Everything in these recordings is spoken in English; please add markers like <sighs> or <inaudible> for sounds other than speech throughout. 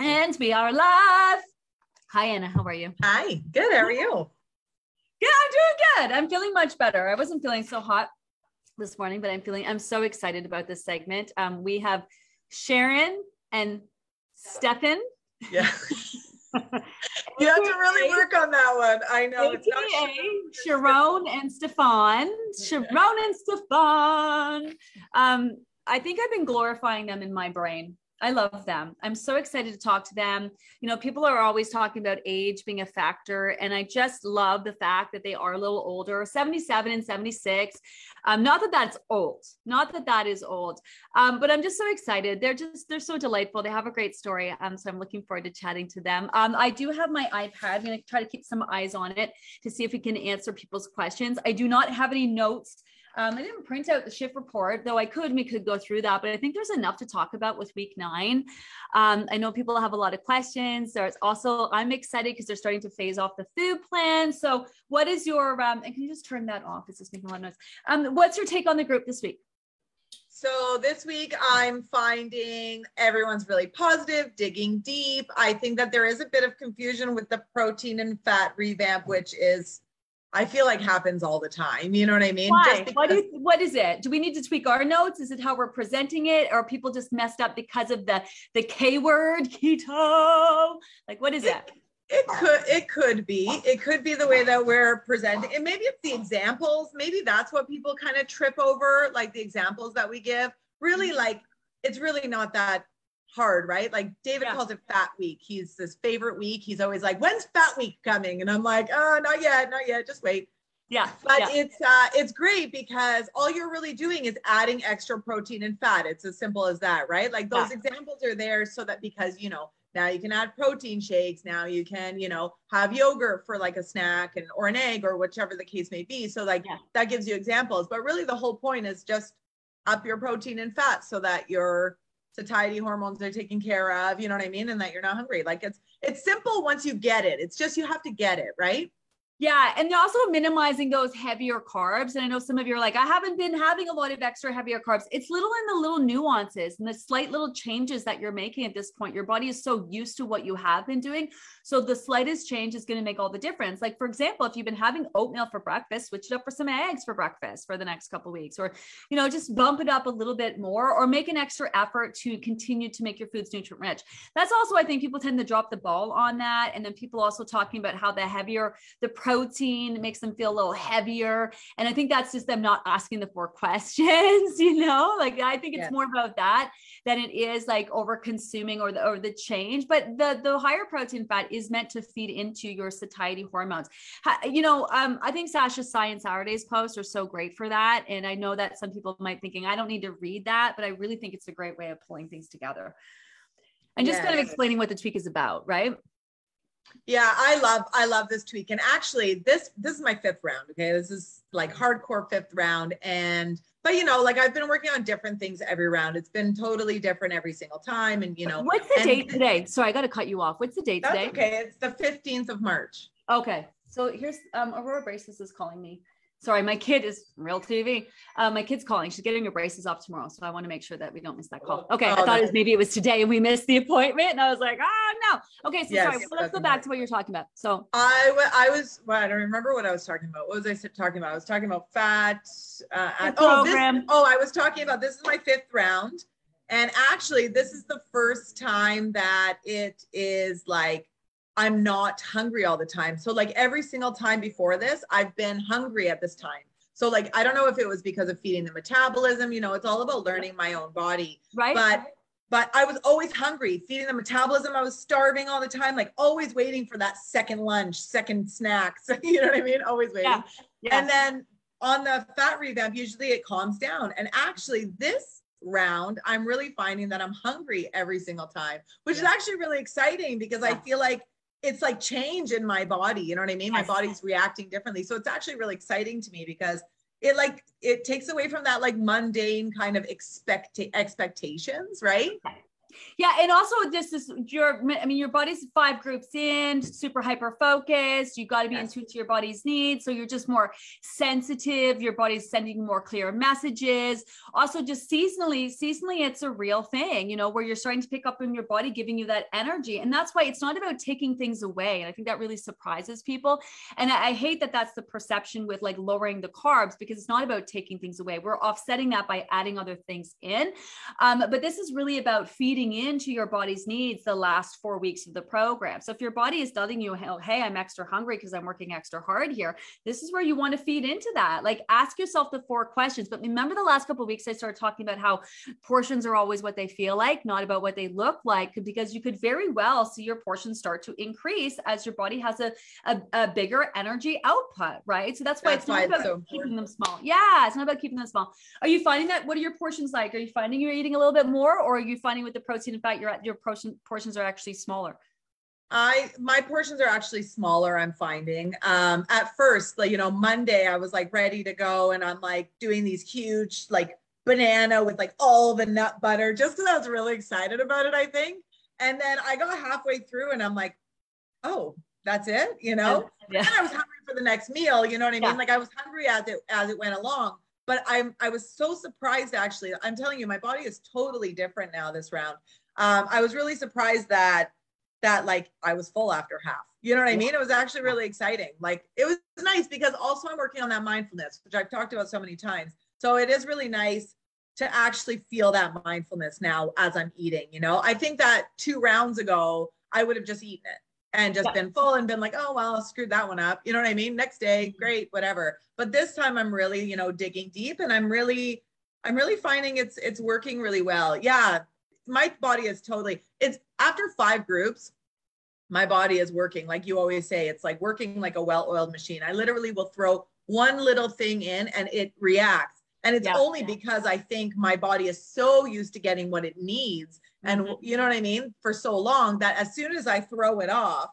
And we are live. Hi, Anna. How are you? Hi, good. How are you? Yeah, I'm doing good. I'm feeling much better. I wasn't feeling so hot this morning, but I'm feeling, I'm so excited about this segment. Um, we have Sharon and Stefan. Yeah. <laughs> you have to really work on that one. I know. It's not Sharon and Stefan. Sharon and Stefan. Um, I think I've been glorifying them in my brain. I love them. I'm so excited to talk to them. You know, people are always talking about age being a factor, and I just love the fact that they are a little older 77 and 76. Um, not that that's old, not that that is old, um, but I'm just so excited. They're just, they're so delightful. They have a great story. Um, so I'm looking forward to chatting to them. Um, I do have my iPad. I'm going to try to keep some eyes on it to see if we can answer people's questions. I do not have any notes um, I didn't print out the shift report, though I could, we could go through that, but I think there's enough to talk about with week nine. Um, I know people have a lot of questions. There's also, I'm excited because they're starting to phase off the food plan. So what is your, um, and can you just turn that off? It's just making a lot of noise. Um, what's your take on the group this week? So this week I'm finding everyone's really positive, digging deep. I think that there is a bit of confusion with the protein and fat revamp, which is I feel like happens all the time. You know what I mean? Why? Because- what, is, what is it? Do we need to tweak our notes? Is it how we're presenting it? Or people just messed up because of the the K word, keto? Like what is it? it? It could it could be. It could be the way that we're presenting. And maybe it's the examples. Maybe that's what people kind of trip over, like the examples that we give. Really mm-hmm. like it's really not that hard, right? Like David yeah. calls it fat week. He's his favorite week. He's always like, when's fat week coming? And I'm like, oh, not yet, not yet, just wait. Yeah. But yeah. it's uh it's great because all you're really doing is adding extra protein and fat. It's as simple as that, right? Like those yeah. examples are there so that because you know now you can add protein shakes now you can you know have yogurt for like a snack and or an egg or whichever the case may be so like that gives you examples but really the whole point is just up your protein and fat so that you're satiety hormones are taken care of, you know what I mean? And that you're not hungry. Like it's it's simple once you get it. It's just you have to get it, right? Yeah. And also minimizing those heavier carbs. And I know some of you are like, I haven't been having a lot of extra heavier carbs. It's little in the little nuances and the slight little changes that you're making at this point. Your body is so used to what you have been doing. So the slightest change is going to make all the difference. Like, for example, if you've been having oatmeal for breakfast, switch it up for some eggs for breakfast for the next couple weeks, or, you know, just bump it up a little bit more or make an extra effort to continue to make your foods nutrient rich. That's also, I think people tend to drop the ball on that. And then people also talking about how the heavier the protein makes them feel a little heavier. And I think that's just them not asking the four <laughs> questions, you know, like I think it's more about that than it is like over consuming or the, or the change. But the, the higher protein fat is meant to feed into your satiety hormones. You know, um, I think Sasha's Science Saturdays posts are so great for that. And I know that some people might thinking, I don't need to read that, but I really think it's a great way of pulling things together. And just kind of explaining what the tweak is about, right? Yeah, I love I love this tweak. And actually this this is my fifth round. Okay. This is like hardcore fifth round. And but you know, like I've been working on different things every round. It's been totally different every single time. And you know, what's the date today? So I got to cut you off. What's the date today? Okay, it's the 15th of March. Okay. So here's um Aurora Braces is calling me sorry, my kid is real TV. Uh, my kid's calling. She's getting her braces off tomorrow. So I want to make sure that we don't miss that call. Okay. Oh, I thought it was maybe it was today and we missed the appointment. And I was like, oh no. Okay. So yes, sorry. Well, let's go back to what you're talking about. So I, I was, well, I don't remember what I was talking about. What was I talking about? I was talking about fat. Uh, oh, this, oh, I was talking about, this is my fifth round. And actually this is the first time that it is like, I'm not hungry all the time. So like every single time before this, I've been hungry at this time. So like I don't know if it was because of feeding the metabolism, you know, it's all about learning my own body. Right. But but I was always hungry, feeding the metabolism. I was starving all the time, like always waiting for that second lunch, second snacks. <laughs> you know what I mean? Always waiting. Yeah. yeah. And then on the fat revamp, usually it calms down. And actually, this round, I'm really finding that I'm hungry every single time, which yeah. is actually really exciting because yeah. I feel like it's like change in my body. You know what I mean? My body's reacting differently. So it's actually really exciting to me because it like it takes away from that like mundane kind of expect expectations, right? Yeah, and also this is your I mean your body's five groups in, super hyper focused. You got to be yes. in tune to your body's needs, so you're just more sensitive. Your body's sending more clear messages. Also, just seasonally, seasonally, it's a real thing. You know where you're starting to pick up in your body, giving you that energy, and that's why it's not about taking things away. And I think that really surprises people. And I, I hate that that's the perception with like lowering the carbs because it's not about taking things away. We're offsetting that by adding other things in. Um, but this is really about feeding feeding into your body's needs the last four weeks of the program. So if your body is telling you, hey, I'm extra hungry because I'm working extra hard here, this is where you want to feed into that. Like ask yourself the four questions. But remember the last couple weeks I started talking about how portions are always what they feel like, not about what they look like, because you could very well see your portions start to increase as your body has a, a, a bigger energy output, right? So that's why that's it's not why about it's so keeping them small. Yeah, it's not about keeping them small. Are you finding that? What are your portions like? Are you finding you're eating a little bit more, or are you finding with the protein and fat, your your portion, portions are actually smaller. I my portions are actually smaller. I'm finding. Um, at first, like you know, Monday I was like ready to go, and I'm like doing these huge like banana with like all the nut butter, just because I was really excited about it. I think, and then I got halfway through, and I'm like, oh, that's it, you know. Yeah. And I was hungry for the next meal. You know what I mean? Yeah. Like I was hungry as it as it went along but I'm I was so surprised actually. I'm telling you, my body is totally different now this round. Um, I was really surprised that that like I was full after half. You know what I mean? It was actually really exciting. Like it was nice because also I'm working on that mindfulness, which I've talked about so many times. So it is really nice to actually feel that mindfulness now as I'm eating. You know, I think that two rounds ago I would have just eaten it and just yeah. been full and been like, oh, well, screwed that one up. You know what I mean? Next day, mm-hmm. great, whatever. But this time I'm really, you know, digging deep and I'm really, I'm really finding it's, it's working really well. Yeah. My body is totally, it's after five groups, my body is working. Like you always say, it's like working like a well oiled machine. I literally will throw one little thing in and it reacts. And it's yeah, only yeah. because I think my body is so used to getting what it needs and mm-hmm. you know what I mean, for so long that as soon as I throw it off,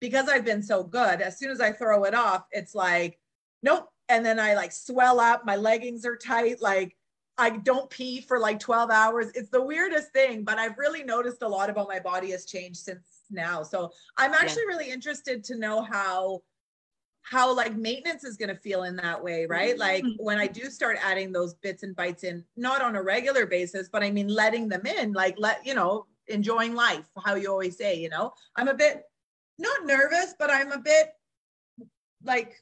because I've been so good, as soon as I throw it off, it's like, nope. And then I like swell up, my leggings are tight, like I don't pee for like 12 hours. It's the weirdest thing, but I've really noticed a lot about my body has changed since now. So I'm actually yeah. really interested to know how how like maintenance is going to feel in that way, right? Mm-hmm. Like when I do start adding those bits and bites in, not on a regular basis, but I mean letting them in, like let you know, enjoying life, how you always say, you know. I'm a bit not nervous, but I'm a bit like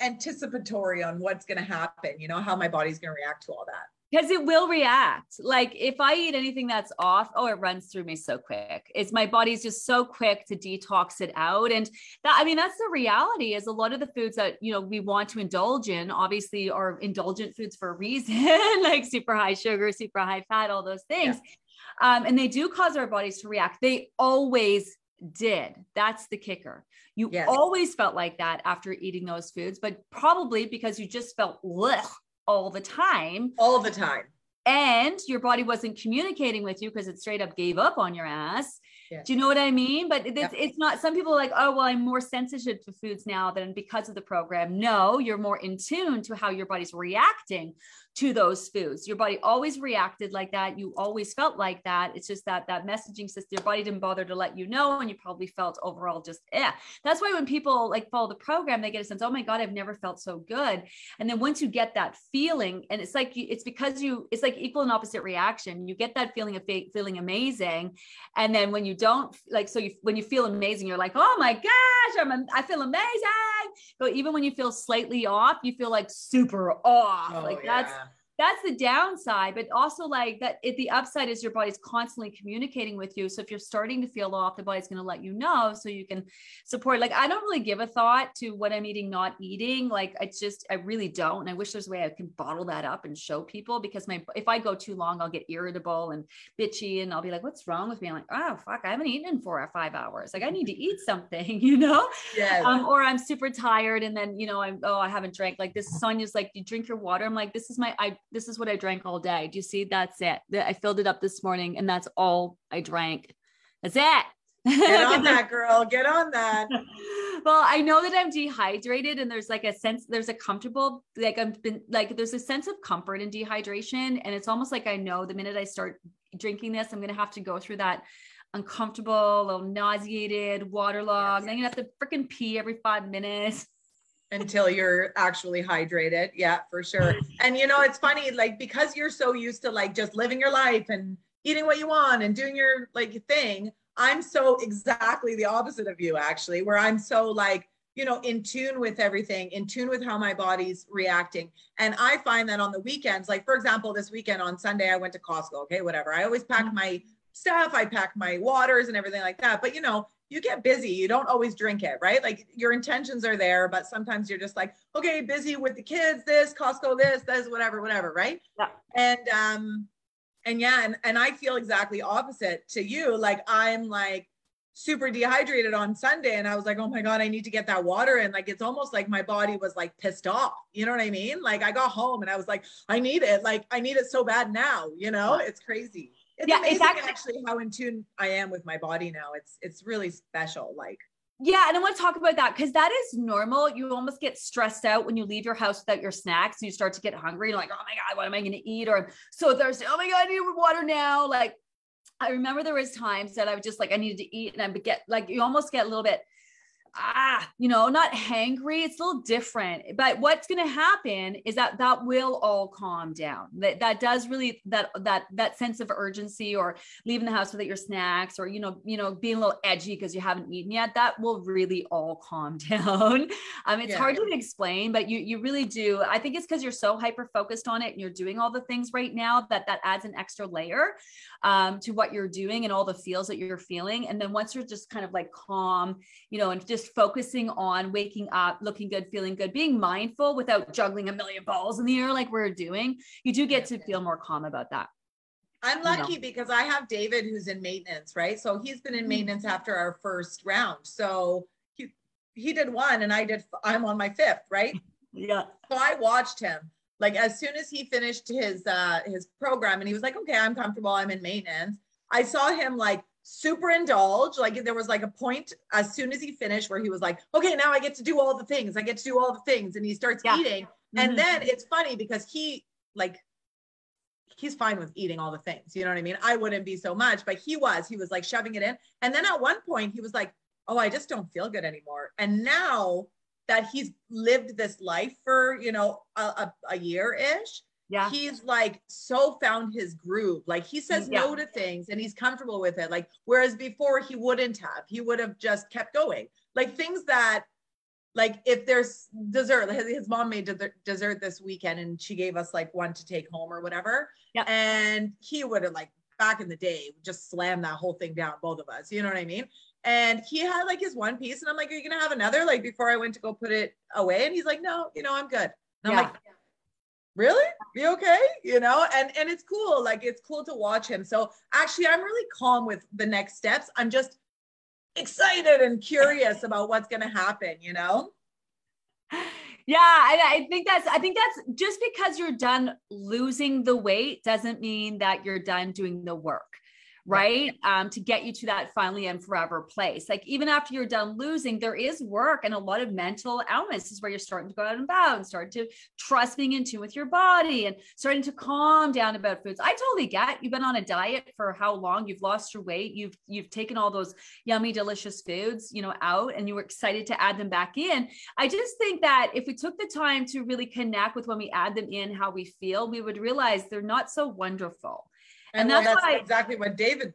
anticipatory on what's going to happen, you know, how my body's going to react to all that because it will react. Like if I eat anything that's off, oh, it runs through me so quick. It's my body's just so quick to detox it out. And that, I mean, that's the reality is a lot of the foods that, you know, we want to indulge in obviously are indulgent foods for a reason, <laughs> like super high sugar, super high fat, all those things. Yeah. Um, and they do cause our bodies to react. They always did. That's the kicker. You yes. always felt like that after eating those foods, but probably because you just felt all the time. All the time. And your body wasn't communicating with you because it straight up gave up on your ass. Yeah. Do you know what I mean? But it's, it's not, some people are like, oh, well, I'm more sensitive to foods now than because of the program. No, you're more in tune to how your body's reacting to those foods. Your body always reacted like that. You always felt like that. It's just that that messaging system, your body didn't bother to let you know, and you probably felt overall just yeah. That's why when people like follow the program, they get a sense, oh my god, I've never felt so good. And then once you get that feeling, and it's like it's because you, it's like equal and opposite reaction. You get that feeling of feeling amazing, and then when you don't like, so you when you feel amazing, you're like, oh my gosh, I'm I feel amazing. But even when you feel slightly off, you feel like super off. Oh, like yeah. that's that's the downside but also like that it, the upside is your body's constantly communicating with you. So if you're starting to feel off the body's going to let you know so you can support like i don't really give a thought to what i'm eating not eating like it's just i really don't and i wish there's a way i can bottle that up and show people because my if i go too long i'll get irritable and bitchy and i'll be like what's wrong with me? I'm like oh fuck i haven't eaten in four or five hours. Like i need to eat something <laughs> you know? Yeah um, or i'm super tired and then you know i'm oh i haven't drank. Like this sonia's like you drink your water. I'm like this is my i this is what I drank all day. Do you see? That's it. I filled it up this morning and that's all I drank. That's it. Get on <laughs> that, girl. Get on that. <laughs> well, I know that I'm dehydrated and there's like a sense, there's a comfortable, like I've been like, there's a sense of comfort in dehydration. And it's almost like I know the minute I start drinking this, I'm going to have to go through that uncomfortable, a little nauseated, waterlogged. Yes. gonna have to freaking pee every five minutes until you're actually hydrated. Yeah, for sure. And you know, it's funny, like because you're so used to like just living your life and eating what you want and doing your like thing. I'm so exactly the opposite of you, actually, where I'm so like, you know, in tune with everything, in tune with how my body's reacting. And I find that on the weekends, like for example, this weekend on Sunday, I went to Costco. Okay, whatever. I always pack mm-hmm. my stuff, I pack my waters and everything like that. But you know, you get busy. You don't always drink it, right? Like your intentions are there, but sometimes you're just like, okay, busy with the kids, this, Costco, this, this, whatever, whatever, right? Yeah. And um, and yeah, and, and I feel exactly opposite to you. Like I'm like super dehydrated on Sunday, and I was like, oh my God, I need to get that water in. Like it's almost like my body was like pissed off. You know what I mean? Like I got home and I was like, I need it. Like I need it so bad now, you know, it's crazy it's yeah, amazing exactly. actually how in tune I am with my body now. It's it's really special. Like yeah, and I want to talk about that because that is normal. You almost get stressed out when you leave your house without your snacks and you start to get hungry. You're like, oh my God, what am I going to eat? Or so thirsty. Oh my God, I need water now. Like I remember there was times that I would just like I needed to eat and I would get like you almost get a little bit ah, you know, not hangry. It's a little different. But what's going to happen is that that will all calm down. That that does really that that that sense of urgency or leaving the house without your snacks or you know you know being a little edgy because you haven't eaten yet. That will really all calm <laughs> down. Um, it's yeah. hard to explain, but you you really do. I think it's because you're so hyper focused on it and you're doing all the things right now that that adds an extra layer um, to what you're doing and all the feels that you're feeling. And then once you're just kind of like calm, you know, and just focusing on waking up, looking good, feeling good, being mindful without juggling a million balls in the air like we're doing, you do get to feel more calm about that. I'm lucky you know? because I have David who's in maintenance, right? So he's been in mm-hmm. maintenance after our first round. So he he did one and I did I'm on my fifth, right? <laughs> Yeah. So I watched him like as soon as he finished his uh his program and he was like, okay, I'm comfortable, I'm in maintenance. I saw him like super indulge. Like there was like a point as soon as he finished where he was like, okay, now I get to do all the things. I get to do all the things. And he starts yeah. eating. Mm-hmm. And then it's funny because he like he's fine with eating all the things. You know what I mean? I wouldn't be so much, but he was. He was like shoving it in. And then at one point he was like, oh, I just don't feel good anymore. And now that he's lived this life for, you know, a, a, a year ish, yeah. he's like so found his groove. Like he says yeah. no to things and he's comfortable with it. Like whereas before he wouldn't have he would have just kept going. Like things that like if there's dessert his mom made dessert this weekend and she gave us like one to take home or whatever. Yeah. And he would have like back in the day just slammed that whole thing down both of us. You know what i mean? And he had like his one piece and i'm like are you gonna have another? Like before i went to go put it away and he's like no you know i'm good. And i'm yeah. like really? Be okay? You know and and it's cool like it's cool to watch him. So actually i'm really calm with the next steps. I'm just excited and curious <laughs> about what's going to happen you know? Yeah I, I think that's i think that's just because you're done losing the weight doesn't mean that you're done doing the work right? Um, to get you to that finally and forever place. Like even after you're done losing, there is work and a lot of mental elements. This is where you're starting to go out and about and start to trust being in tune with your body and starting to calm down about foods. I totally get you've been on a diet for how long? You've lost your weight. You've you've taken all those yummy, delicious foods, you know, out and you were excited to add them back in. I just think that if we took the time to really connect with when we add them in, how we feel, we would realize they're not so wonderful. And, and that's, well, that's why, exactly what David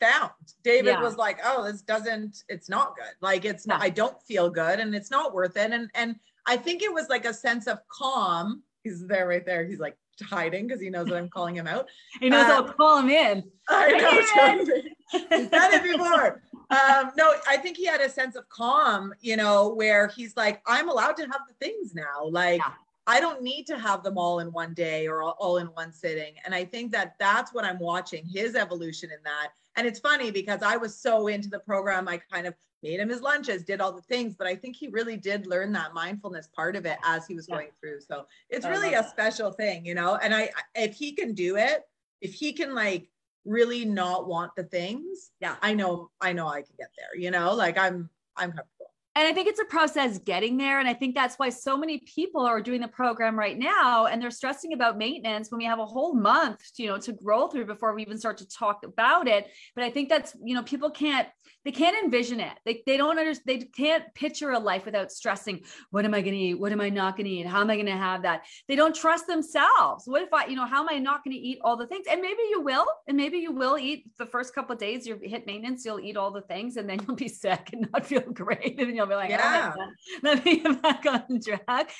found. David yeah. was like, "Oh, this doesn't. It's not good. Like it's. Not, I don't feel good, and it's not worth it." And and I think it was like a sense of calm. He's there, right there. He's like hiding because he knows that I'm calling him out. <laughs> he knows um, I'll call him in. I know. <laughs> He's done it before. um, no, I think he had a sense of calm, you know, where he's like, I'm allowed to have the things now. Like, yeah I don't need to have them all in one day or all, in one sitting. And I think that that's what I'm watching his evolution in that. And it's funny because I was so into the program, I kind of made him his lunches, did all the things, but I think he really did learn that mindfulness part of it as he was yeah. going through. So it's really a that. special thing, you know. And I, if he can do it, if he can like really not want the things, yeah, I know, I know I can get there, you know, like I'm, I'm comfortable and I think it's a process getting there. And I think that's why so many people are doing the program right now and they're stressing about maintenance when we have a whole month, you know, to grow through before we even start to talk about it. But I think that's, you know, people can't, they can't envision it. They, they don't understand, they can't picture a life without stressing. What am I going to eat? What am I not going to eat? How am I going to have that? They don't trust themselves. What if I, you know, how am I not going to eat all the things? And maybe you will, and maybe you will eat the first couple of days you hit maintenance, you'll eat all the things and then <laughs> you'll be sick and not feel great. And you'll be like, yeah. Oh let me get back on track.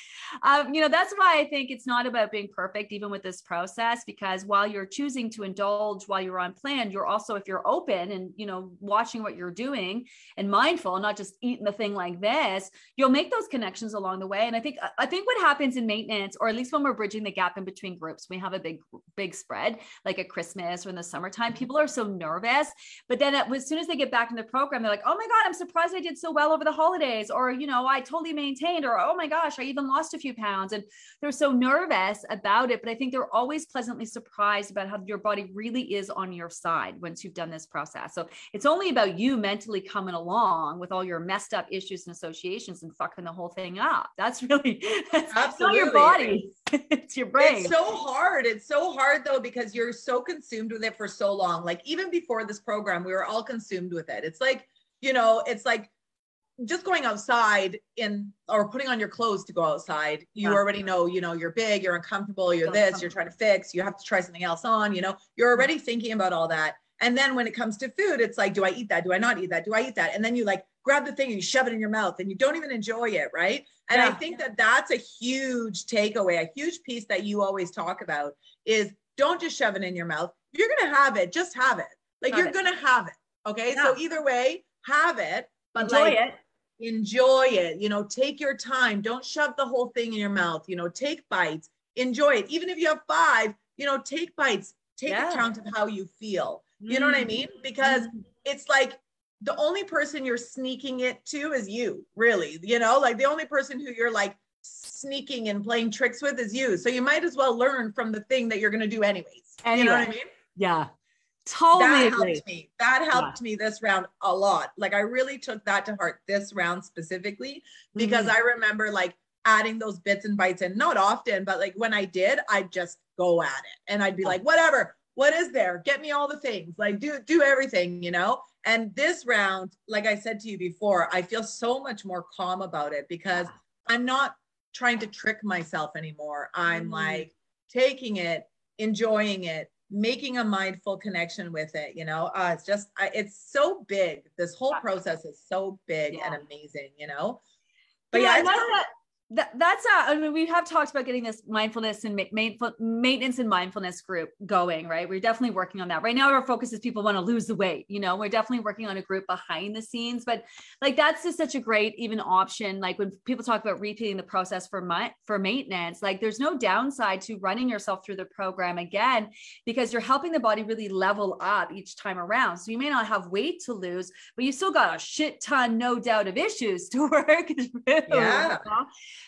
Um, you know, that's why I think it's not about being perfect, even with this process, because while you're choosing to indulge while you're on plan, you're also, if you're open and, you know, watching what you're doing and mindful, and not just eating the thing like this, you'll make those connections along the way. And I think, I think what happens in maintenance, or at least when we're bridging the gap in between groups, we have a big, big spread like at Christmas or in the summertime, mm-hmm. people are so nervous. But then as soon as they get back in the program, they're like, oh my God, I'm surprised I did so well over the holidays or you know i totally maintained or oh my gosh i even lost a few pounds and they're so nervous about it but i think they're always pleasantly surprised about how your body really is on your side once you've done this process so it's only about you mentally coming along with all your messed up issues and associations and fucking the whole thing up. That's really <laughs> that's Absolutely. not your body <laughs> it's your brain. it's so hard it's so hard though because you're so consumed with it for so long. Like even before this program we were all consumed with it. It's like you know it's like just going outside in or putting on your clothes to go outside you yeah. already know you know you're big you're uncomfortable you're this you're trying to fix you have to try something else on you know? You're already thinking about all that and then when it comes to food it's like do i eat that? Do i not eat that? Do i eat that? And then you like grab the thing and you shove it in your mouth and you don't even enjoy it right? And yeah. i think that that's a huge takeaway a huge piece that you always talk about is don't just shove it in your mouth. You're gonna have it. Just have it. Like you're gonna have it okay? Yeah. so either way have it but enjoy like, it. enjoy it. You know take your time. Don't shove the whole thing in your mouth. You know take bites. Enjoy it. Even if you have five you know take bites. Take yeah. account of how you feel you know what i mm. mean because mm. it's like the only person you're sneaking it to is you really you know like the only person who you're like sneaking and playing tricks with is you so you might as well learn from the thing that you're going to do anyways anyway. you know what i mean yeah Totally that agree. helped me. That helped yeah. me this round a lot. Like I really took that to heart this round specifically because mm-hmm. I remember like adding those bits and bites and not often, but like when I did, I'd just go at it and I'd be like, whatever, what is there? Get me all the things. Like do do everything, you know? And this round, like I said to you before, I feel so much more calm about it because I'm not trying to trick myself anymore. I'm mm-hmm. like taking it, enjoying it, making a mindful connection with it you know uh, it's just I, it's so big this whole process is so big yeah. and amazing you know but yeah, yeah that, that's a, I mean, we have talked about getting this mindfulness and ma- maintenance and mindfulness group going, right? We're definitely working on that. Right now, our focus is people want to lose the weight. You know, we're definitely working on a group behind the scenes, but like that's just such a great even option. Like when people talk about repeating the process for my, for maintenance, like there's no downside to running yourself through the program again because you're helping the body really level up each time around. So you may not have weight to lose, but you still got a shit ton, no doubt, of issues to <laughs> work through. Yeah.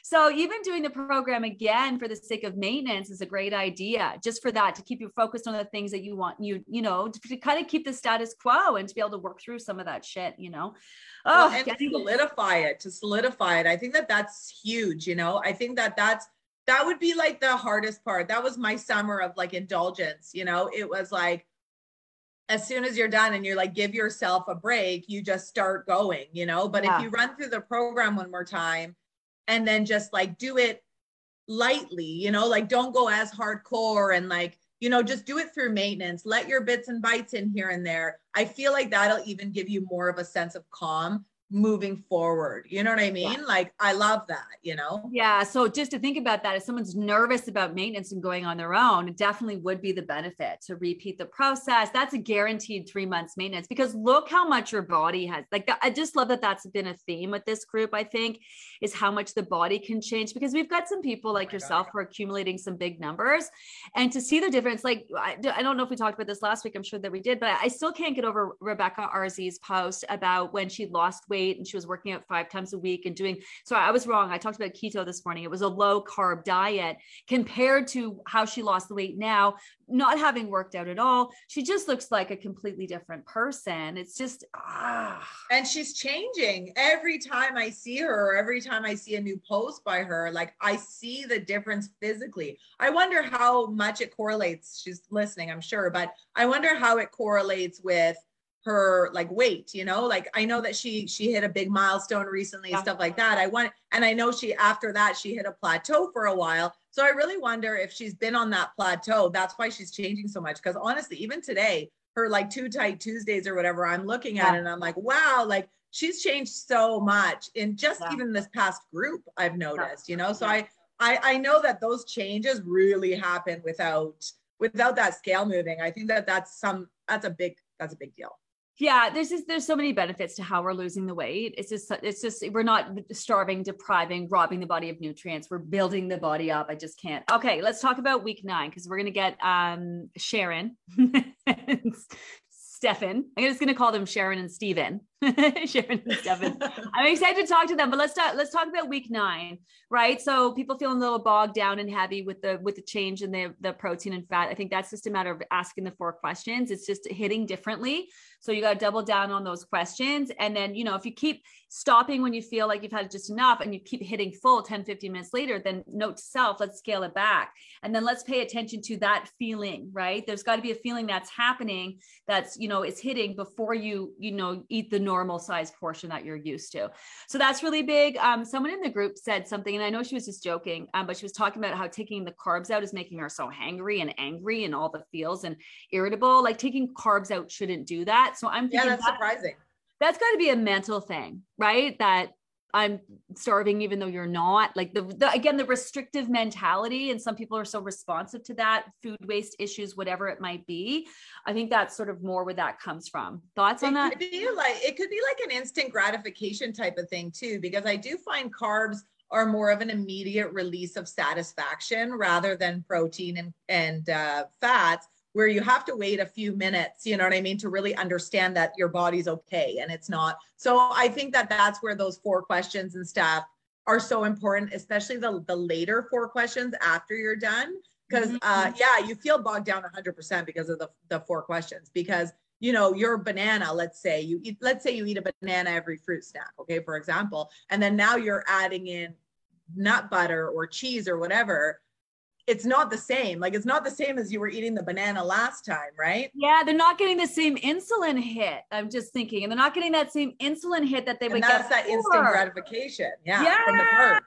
So even doing the program again for the sake of maintenance is a great idea, just for that to keep you focused on the things that you want you you know to, to kind of keep the status quo and to be able to work through some of that shit. You know, oh, well, and getting- to solidify it, to solidify it. I think that that's huge. You know, I think that that's that would be like the hardest part. That was my summer of like indulgence. You know, it was like as soon as you're done and you're like give yourself a break you just start going you know but yeah. if you run through the program one more time and then just like do it lightly, you know, like don't go as hardcore and like, you know, just do it through maintenance. Let your bits and bites in here and there. I feel like that'll even give you more of a sense of calm moving forward. You know what I mean? Yeah. Like I love that, you know? Yeah. So just to think about that, if someone's nervous about maintenance and going on their own, it definitely would be the benefit to repeat the process. That's a guaranteed three months maintenance because look how much your body has. Like I just love that that's been a theme with this group, I think, is how much the body can change because we've got some people oh like oh yourself God. who are accumulating some big numbers and to see the difference. Like I, I don't know if we talked about this last week. I'm sure that we did, but I still can't get over Rebecca RZ's post about when she lost weight weight and she was working out five times a week and doing so I was wrong. I talked about keto this morning. It was a low carb diet compared to how she lost the weight now, not having worked out at all. She just looks like a completely different person. It's just ah. And she's changing every time I see her, or every time I see a new post by her, like I see the difference physically. I wonder how much it correlates. She's listening, I'm sure, but I wonder how it correlates with her like weight you know? Like i know that she she hit a big milestone recently and stuff like that. I want and i know she after that she hit a plateau for a while. So i really wonder if she's been on that plateau. That's why she's changing so much. Because honestly even today her like two tight tuesdays or whatever i'm looking yeah. at it and i'm like wow like she's changed so much in just yeah. even this past group i've noticed you know? So I, I i know that those changes really happen without without that scale moving. I think that that's some that's a big that's a big deal yeah there's just there's so many benefits to how we're losing the weight it's just it's just we're not starving depriving robbing the body of nutrients we're building the body up i just can't okay let's talk about week nine because we're to get um sharon <laughs> and Stefan. I'm just to call them Sharon and Steven. <laughs> Sharon and Stefan. I'm excited to talk to them, but let's talk. Let's talk about week nine, right? So people feeling a little bogged down and heavy with the with the change in the the protein and fat. I think that's just a matter of asking the four questions. It's just hitting differently. So you got to double down on those questions, and then you know if you keep stopping when you feel like you've had just enough and you keep hitting full 10 15 minutes later then note to self let's scale it back and then let's pay attention to that feeling right there's got to be a feeling that's happening that's you know is hitting before you you know eat the normal size portion that you're used to. So that's really big. Um, someone in the group said something and i know she was just joking um, but she was talking about how taking the carbs out is making her so hangry and angry and all the feels and irritable. Like taking carbs out shouldn't do that. So i'm thinking yeah that's that, surprising. that's got to be a mental thing, right? That I'm starving even though you're not. Like the, the, again the restrictive mentality, and some people are so responsive to that food waste issues, whatever it might be. I think that's sort of more where that comes from. Thoughts on it that? Could be like it could be like an instant gratification type of thing too, because I do find carbs are more of an immediate release of satisfaction rather than protein and and uh, fats where you have to wait a few minutes, you know what I mean, to really understand that your body's okay and it's not. So I think that that's where those four questions and stuff are so important, especially the, the later four questions after you're done. Because, mm-hmm. uh, yeah, you feel bogged down 100% because of the, the four questions. Because, you know, your banana, let's say you eat, let's say you eat a banana every fruit snack, okay, for example, and then now you're adding in nut butter or cheese or whatever it's not the same. Like it's not the same as you were eating the banana last time, right? Yeah, they're not getting the same insulin hit. I'm just thinking, and they're not getting that same insulin hit that they and would that's get. That's that instant gratification. Yeah, yes. from the carbs.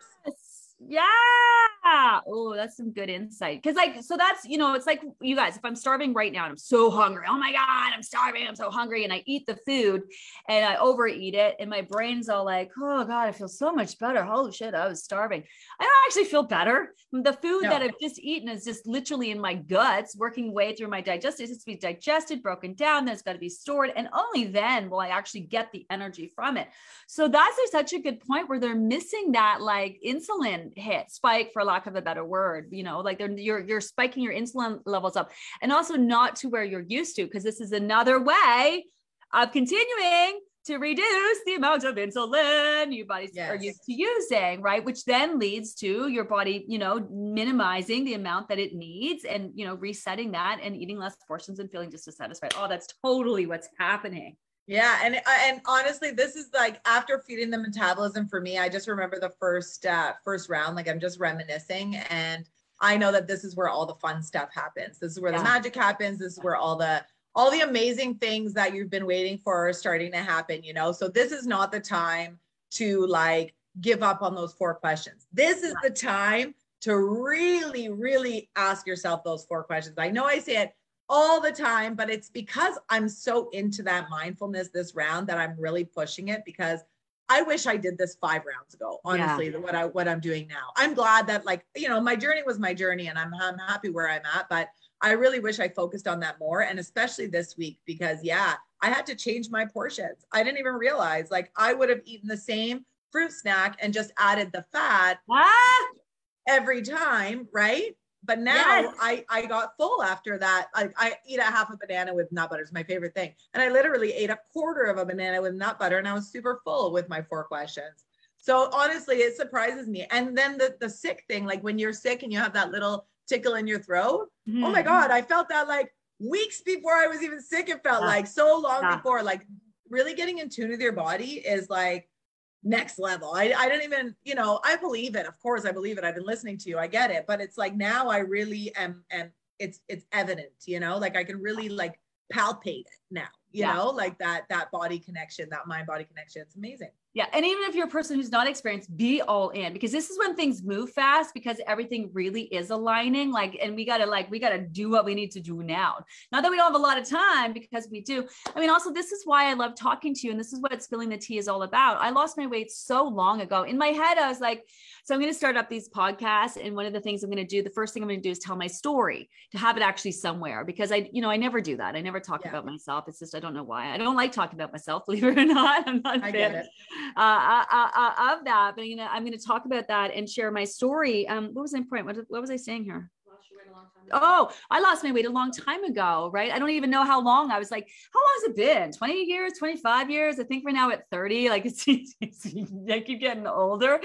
Yeah. Oh, that's some good insight. Cause like, so that's, you know, it's like you guys, if I'm starving right now and I'm so hungry, oh my God, I'm starving. I'm so hungry. And I eat the food and I overeat it. And my brain's all like, oh God, I feel so much better. Holy shit, I was starving. I don't actually feel better. The food no. that I've just eaten is just literally in my guts, working way through my digestive. It's to be digested, broken down. Then it's got to be stored. And only then will I actually get the energy from it. So that's such a good point where they're missing that like insulin hit spike for lack of a better word you know like they're you're you're spiking your insulin levels up. And also not to where you're used to because this is another way of continuing to reduce the amount of insulin your bodies yes. are used to using right? Which then leads to your body you know minimizing the amount that it needs and you know resetting that and eating less portions and feeling just as satisfied oh that's totally what's happening yeah, and and honestly, this is like after feeding the metabolism for me. I just remember the first uh, first round. Like I'm just reminiscing, and I know that this is where all the fun stuff happens. This is where yeah. the magic happens. This is where all the all the amazing things that you've been waiting for are starting to happen. You know, so this is not the time to like give up on those four questions. This is the time to really, really ask yourself those four questions. I know I say it all the time, but it's because I'm so into that mindfulness this round that I'm really pushing it because I wish I did this five rounds ago, honestly, yeah. what I what I'm doing now. I'm glad that like, you know, my journey was my journey and I'm I'm happy where I'm at, but I really wish I focused on that more and especially this week because yeah, I had to change my portions. I didn't even realize like I would have eaten the same fruit snack and just added the fat ah! every time, right? But now yes. I I got full after that. I, I eat a half a banana with nut butter. It's my favorite thing. And I literally ate a quarter of a banana with nut butter and I was super full with my four questions. So honestly, it surprises me. And then the the sick thing, like when you're sick and you have that little tickle in your throat. Mm-hmm. Oh my mm-hmm. God, I felt that like weeks before I was even sick. It felt yeah. like so long yeah. before. Like really getting in tune with your body is like next level. I, I don't even, you know, I believe it. Of course, I believe it. I've been listening to you. I get it. But it's like now I really am and it's it's evident, you know, like I can really like palpate it now, you yeah. know, like that that body connection, that mind body connection. It's amazing. Yeah. And even if you're a person who's not experienced, be all in because this is when things move fast because everything really is aligning. Like, and we got to like, we got to do what we need to do now. Not that we don't have a lot of time because we do. I mean, also, this is why I love talking to you. And this is what spilling the tea is all about. I lost my weight so long ago. In my head, I was like, so I'm going to start up these podcasts. And one of the things I'm going to do, the first thing I'm going to do is tell my story to have it actually somewhere because I, you know, I never do that. I never talk yeah. about myself. It's just, don't know why. I don't like talking about myself, <laughs> believe it or not. I'm not I get it uh, uh, uh, uh, of that. But you know, I'm going to talk about that and share my story. Um, what was my point? What, what was I saying here? Oh, I lost my weight a long time ago, right? I don't even know how long. I was like, how long has it been? 20 years, 25 years? I think we're now at 30. <laughs> Like it's, it's I keep getting older.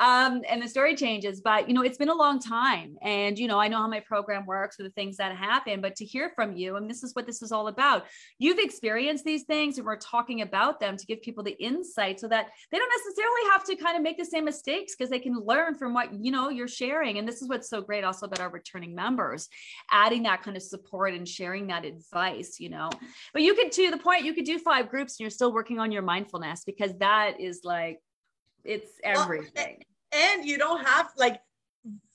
Um, and the story changes, but you know, it's been a long time. And you know, I know how my program works with the things that happen, but to hear from you, and this is what this is all about. You've experienced these things and we're talking about them to give people the insight so that they don't necessarily have to kind of make the same mistakes because they can learn from what you know you're sharing. And this is what's so great also about our returning members adding that kind of support and sharing that advice, you know. But you could, to the point, you could do five groups and you're still working on your mindfulness because that is like, it's everything. And you don't have like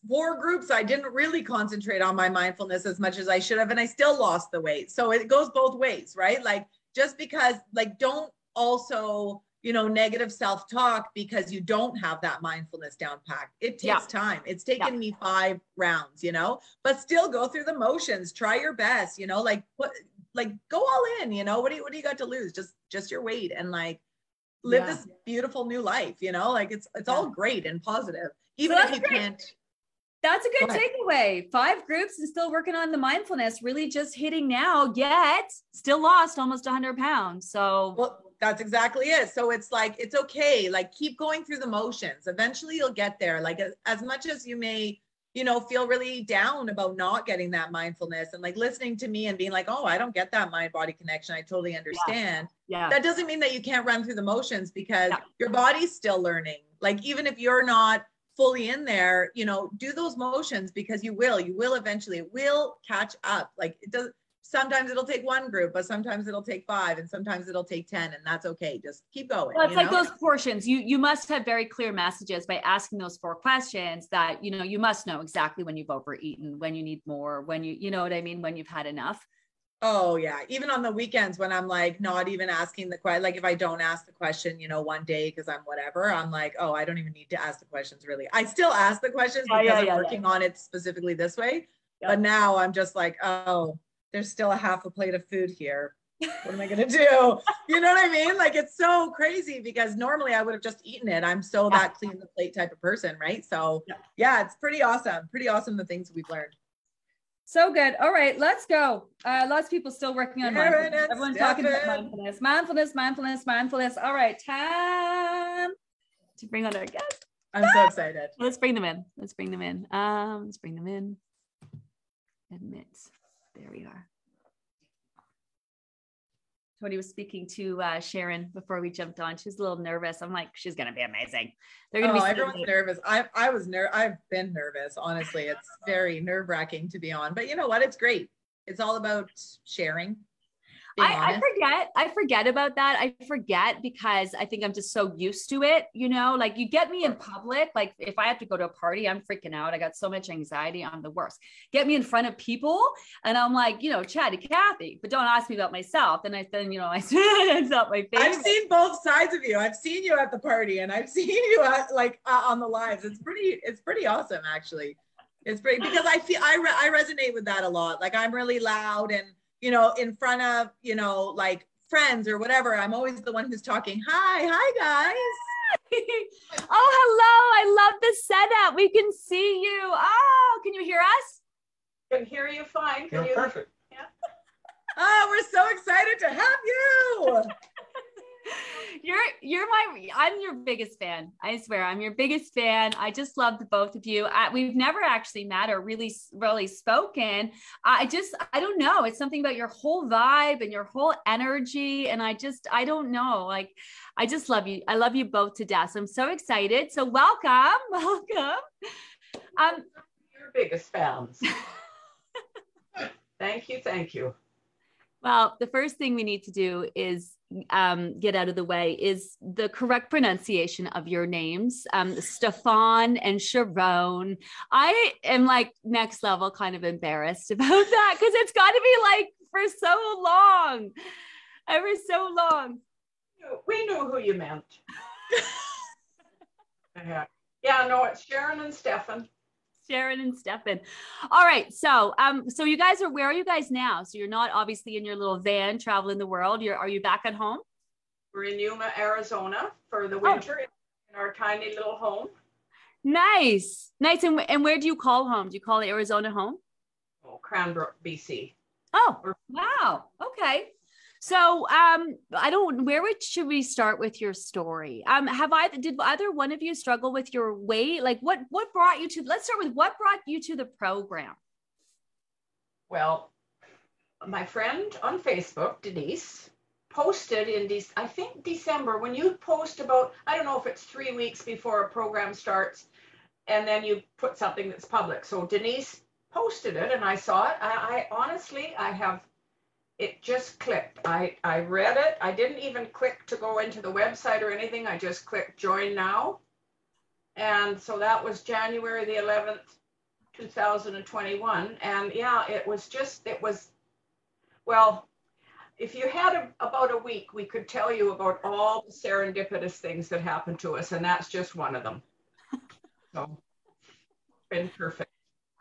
four groups, I didn't really concentrate on my mindfulness as much as I should have, and I still lost the weight. So it goes both ways, right? Like just because, like, don't also you know, negative self talk because you don't have that mindfulness down packed. It takes yeah. time. It's taken yeah. me five rounds, you know, but still go through the motions, try your best, you know, like put, like go all in, you know, what do you, what do you got to lose? Just, just your weight and like live yeah. this beautiful new life, you know, like it's, it's all great and positive, even so if you great. can't. That's a good takeaway. Five groups and still working on the mindfulness, really just hitting now, yet still lost almost 100 pounds. So, well, that's exactly it. So it's like, it's okay. Like, keep going through the motions. Eventually, you'll get there. Like, as, as much as you may, you know, feel really down about not getting that mindfulness and like listening to me and being like, oh, I don't get that mind body connection. I totally understand. Yeah. yeah. That doesn't mean that you can't run through the motions because yeah. your body's still learning. Like, even if you're not fully in there, you know, do those motions because you will, you will eventually, it will catch up. Like, it does sometimes it'll take one group, but sometimes it'll take five, and sometimes it'll take 10, and that's okay. Just keep going. Well, it's like know? those portions. You you must have very clear messages by asking those four questions that you know you must know exactly when you've overeaten, when you need more, when you you know what I mean, when you've had enough. Oh yeah. Even on the weekends when I'm like not even asking the question, like if I don't ask the question, you know, one day because I'm whatever, I'm like, oh, I don't even need to ask the questions really. I still ask the questions yeah, because yeah, I'm yeah, working on it specifically this way. But now I'm just like, oh, there's still a half a plate of food here. What am I gonna <laughs> do? You know what I mean? Like it's so crazy because normally I would have just eaten it. I'm so that clean the plate type of person, right? So yeah, it's pretty awesome. Pretty awesome the things we've learned. So good. All right, let's go. Uh, lots of people still working on mindfulness. Everyone's talking about mindfulness, mindfulness, mindfulness, mindfulness. All right, time to bring on our guest. I'm so excited. <laughs> Let's bring them in. Let's bring them in. Um, let's bring them in. Admit. There we are. Tony was speaking to uh, Sharon before we jumped on. She was a little nervous. I'm like, she's gonna be amazing. They're gonna oh, be everyone's nervous. I I was ner I've been nervous. Honestly, it's very nerve wracking to be on. But you know what? It's great. It's all about sharing. I, I, forget. I forget about that. I forget because I think I'm just so used to it. You know, like you get me in public. Like if I have to go to a party, I'm freaking out. I got so much anxiety. I'm the worst. Get me in front of people, and I'm like, you know, chatty Cathy. But don't ask me about myself. And I then you know <laughs> I it's not my favorite. I've seen both sides of you. I've seen you at the party, and I've <laughs> seen you at like uh, on the lives. It's pretty. It's pretty awesome, actually. It's pretty because I feel I re- I resonate with that a lot. Like I'm really loud and you know, in front of, you know, like friends or whatever, I'm always the one who's talking. Hi, hi guys. <laughs> oh, hello. I love the setup. We can see you. Oh, can you hear us? Can hear you fine. Can You're you? perfect. Yeah. <laughs> oh, we're so excited to have you. <laughs> you're you're my I'm your biggest fan. I swear, I'm your biggest fan. I just love the both of you. I, we've never actually met or really really spoken. I just I don't know. It's something about your whole vibe and your whole energy, and I just I don't know. Like I just love you. I love you both to death. So I'm so excited. So welcome, <laughs> welcome. Um, your biggest fans. <laughs> thank you, thank you. Well, the first thing we need to do is um, get out of the way is the correct pronunciation of your names, um, Stefan and Sharon. I am like next level kind of embarrassed <laughs> about that because it's got to be like for so long, ever so long. We knew who you meant. <laughs> yeah. yeah, no, it's Sharon and Stefan. Sharon and Stefan. All right. So, um, so you guys are where are you guys now? So you're not obviously in your little van traveling the world. You're are you back at home? We're in Yuma, Arizona for the oh. winter oh. in our tiny little home. Nice. Nice. And, and where do you call home? Do you call Arizona home? Oh, Cranbrook, BC. Oh, wow. Okay. So um, I don't. Where would, should we start with your story? Um, have I did either one of you struggle with your weight? Like what what brought you to? Let's start with what brought you to the program. Well, my friend on Facebook, Denise, posted in this. I think December when you post about. I don't know if it's three weeks before a program starts, and then you put something that's public. So Denise posted it, and I saw it. I, I honestly, I have it just clicked. I, I read it. I didn't even click to go into the website or anything. I just clicked join now. And so that was January the 11th, 2021. And yeah, it was just, it was, well, if you had a, about a week, we could tell you about all the serendipitous things that happened to us. And that's just one of them. So, <laughs> oh. been perfect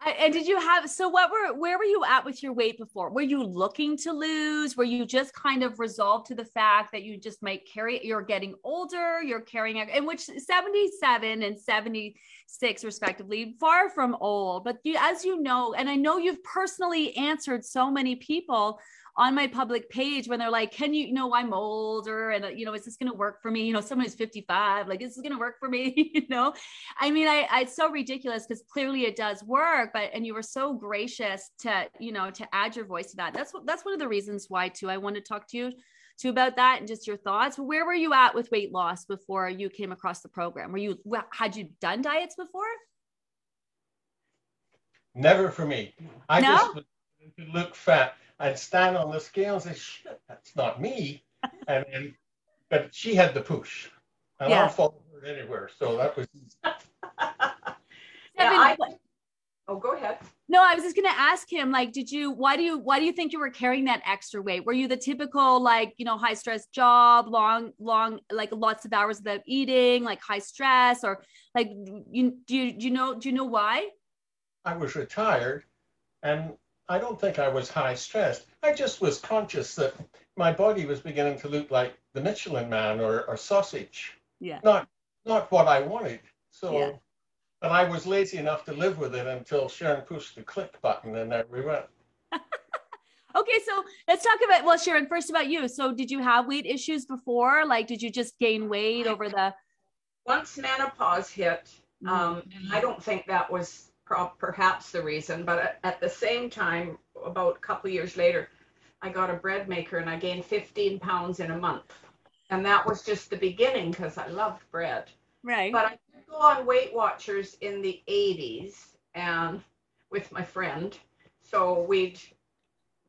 and did you have so what were where were you at with your weight before? Were you looking to lose? Were you just kind of resolved to the fact that you just might carry you're getting older you're carrying in which 77 and 76 respectively far from old but you as you know and i know you've personally answered so many people on my public page when they're like, can you, you know, I'm older and, uh, you know, is this going to work for me? You know, someone who's 55, like, is this going to work for me? <laughs> you know, I mean, I, I it's so ridiculous because clearly it does work, but, and you were so gracious to, you know, to add your voice to that. That's what, that's one of the reasons why too, I want to talk to you too about that and just your thoughts. Where were you at with weight loss before you came across the program? Were you, had you done diets before? Never for me. I no? just look fat. I'd stand on the scale and say, shit, that's not me. and then, but she had the push. And yeah. I'll follow her anywhere. So that was. <laughs> yeah, I, oh, go ahead. No, I was just going to ask him, like, did you, why do you, why do you think you were carrying that extra weight? Were you the typical, like, you know, high stress job, long, long, like lots of hours without eating, like high stress or like, you, do you, do you know, do you know why? I was retired and I don't think I was high stressed. I just was conscious that my body was beginning to look like the Michelin man or, or sausage. Yeah. Not not what I wanted. So yeah. and I was lazy enough to live with it until Sharon pushed the click button and there we went. <laughs> okay, so let's talk about well, Sharon, first about you. So did you have weight issues before? Like did you just gain weight over the once menopause hit, mm-hmm. um, and I don't think that was perhaps the reason. But at the same time, about a couple years later, I got a bread maker and I gained 15 pounds in a month. And that was just the beginning because I loved bread. Right. But I did go on Weight Watchers in the 80s and with my friend. So we'd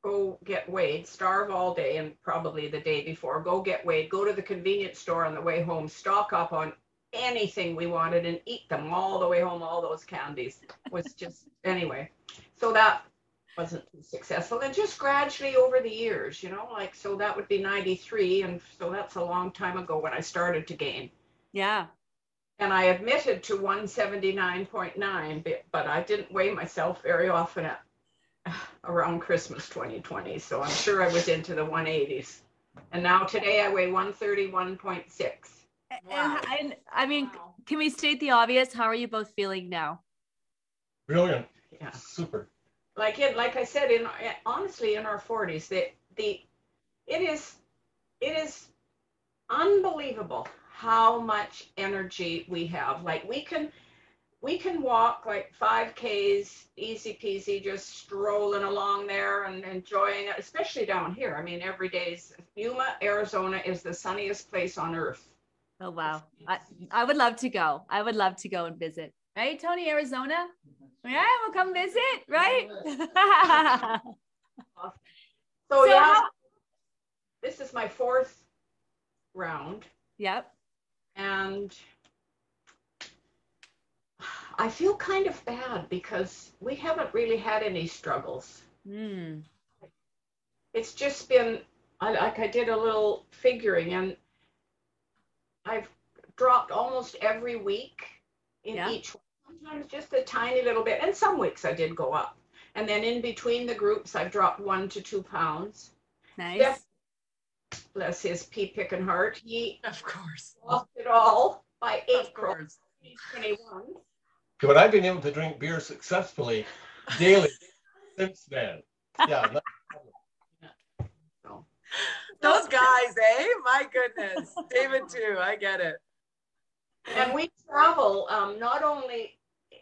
go get weighed, starve all day and probably the day before, go get weighed, go to the convenience store on the way home, stock up on anything we wanted and eat them all the way home, all those candies was just, anyway. So that wasn't successful. And just gradually over the years, you know, like, so that would be 93. And so that's a long time ago when I started to gain. Yeah. And I admitted to 179.9, but I didn't weigh myself very often at <sighs> around Christmas 2020. So I'm sure I was into the 180s. And now today I weigh 131.6. Wow. And, and I mean, wow. can we state the obvious? How are you both feeling now? Brilliant. Yeah. Super. Like it, like I said, in honestly, in our 40s, the the it is it is unbelievable how much energy we have. Like we can we can walk like 5Ks easy peasy, just strolling along there and enjoying it, especially down here. I mean, every day's Yuma, Arizona is the sunniest place on earth. Oh, wow. I, I would love to go. I would love to go and visit. Right, Tony, Arizona? Yeah, we'll come visit, right? <laughs> so, so, yeah, how- this is my fourth round. Yep. And I feel kind of bad because we haven't really had any struggles. Mm. It's just been I, like I did a little figuring, and I've dropped almost every week in yeah. each one. Sometimes just a tiny little bit, and some weeks I did go up. And then in between the groups, I've dropped one to two pounds. Nice. Jeff, bless his pea picking heart. He of course lost it all by April 2021 but I've been able to drink beer successfully daily <laughs> since then. Yeah. Those guys, <laughs> eh? My goodness. David too. I get it. And we travel um, not only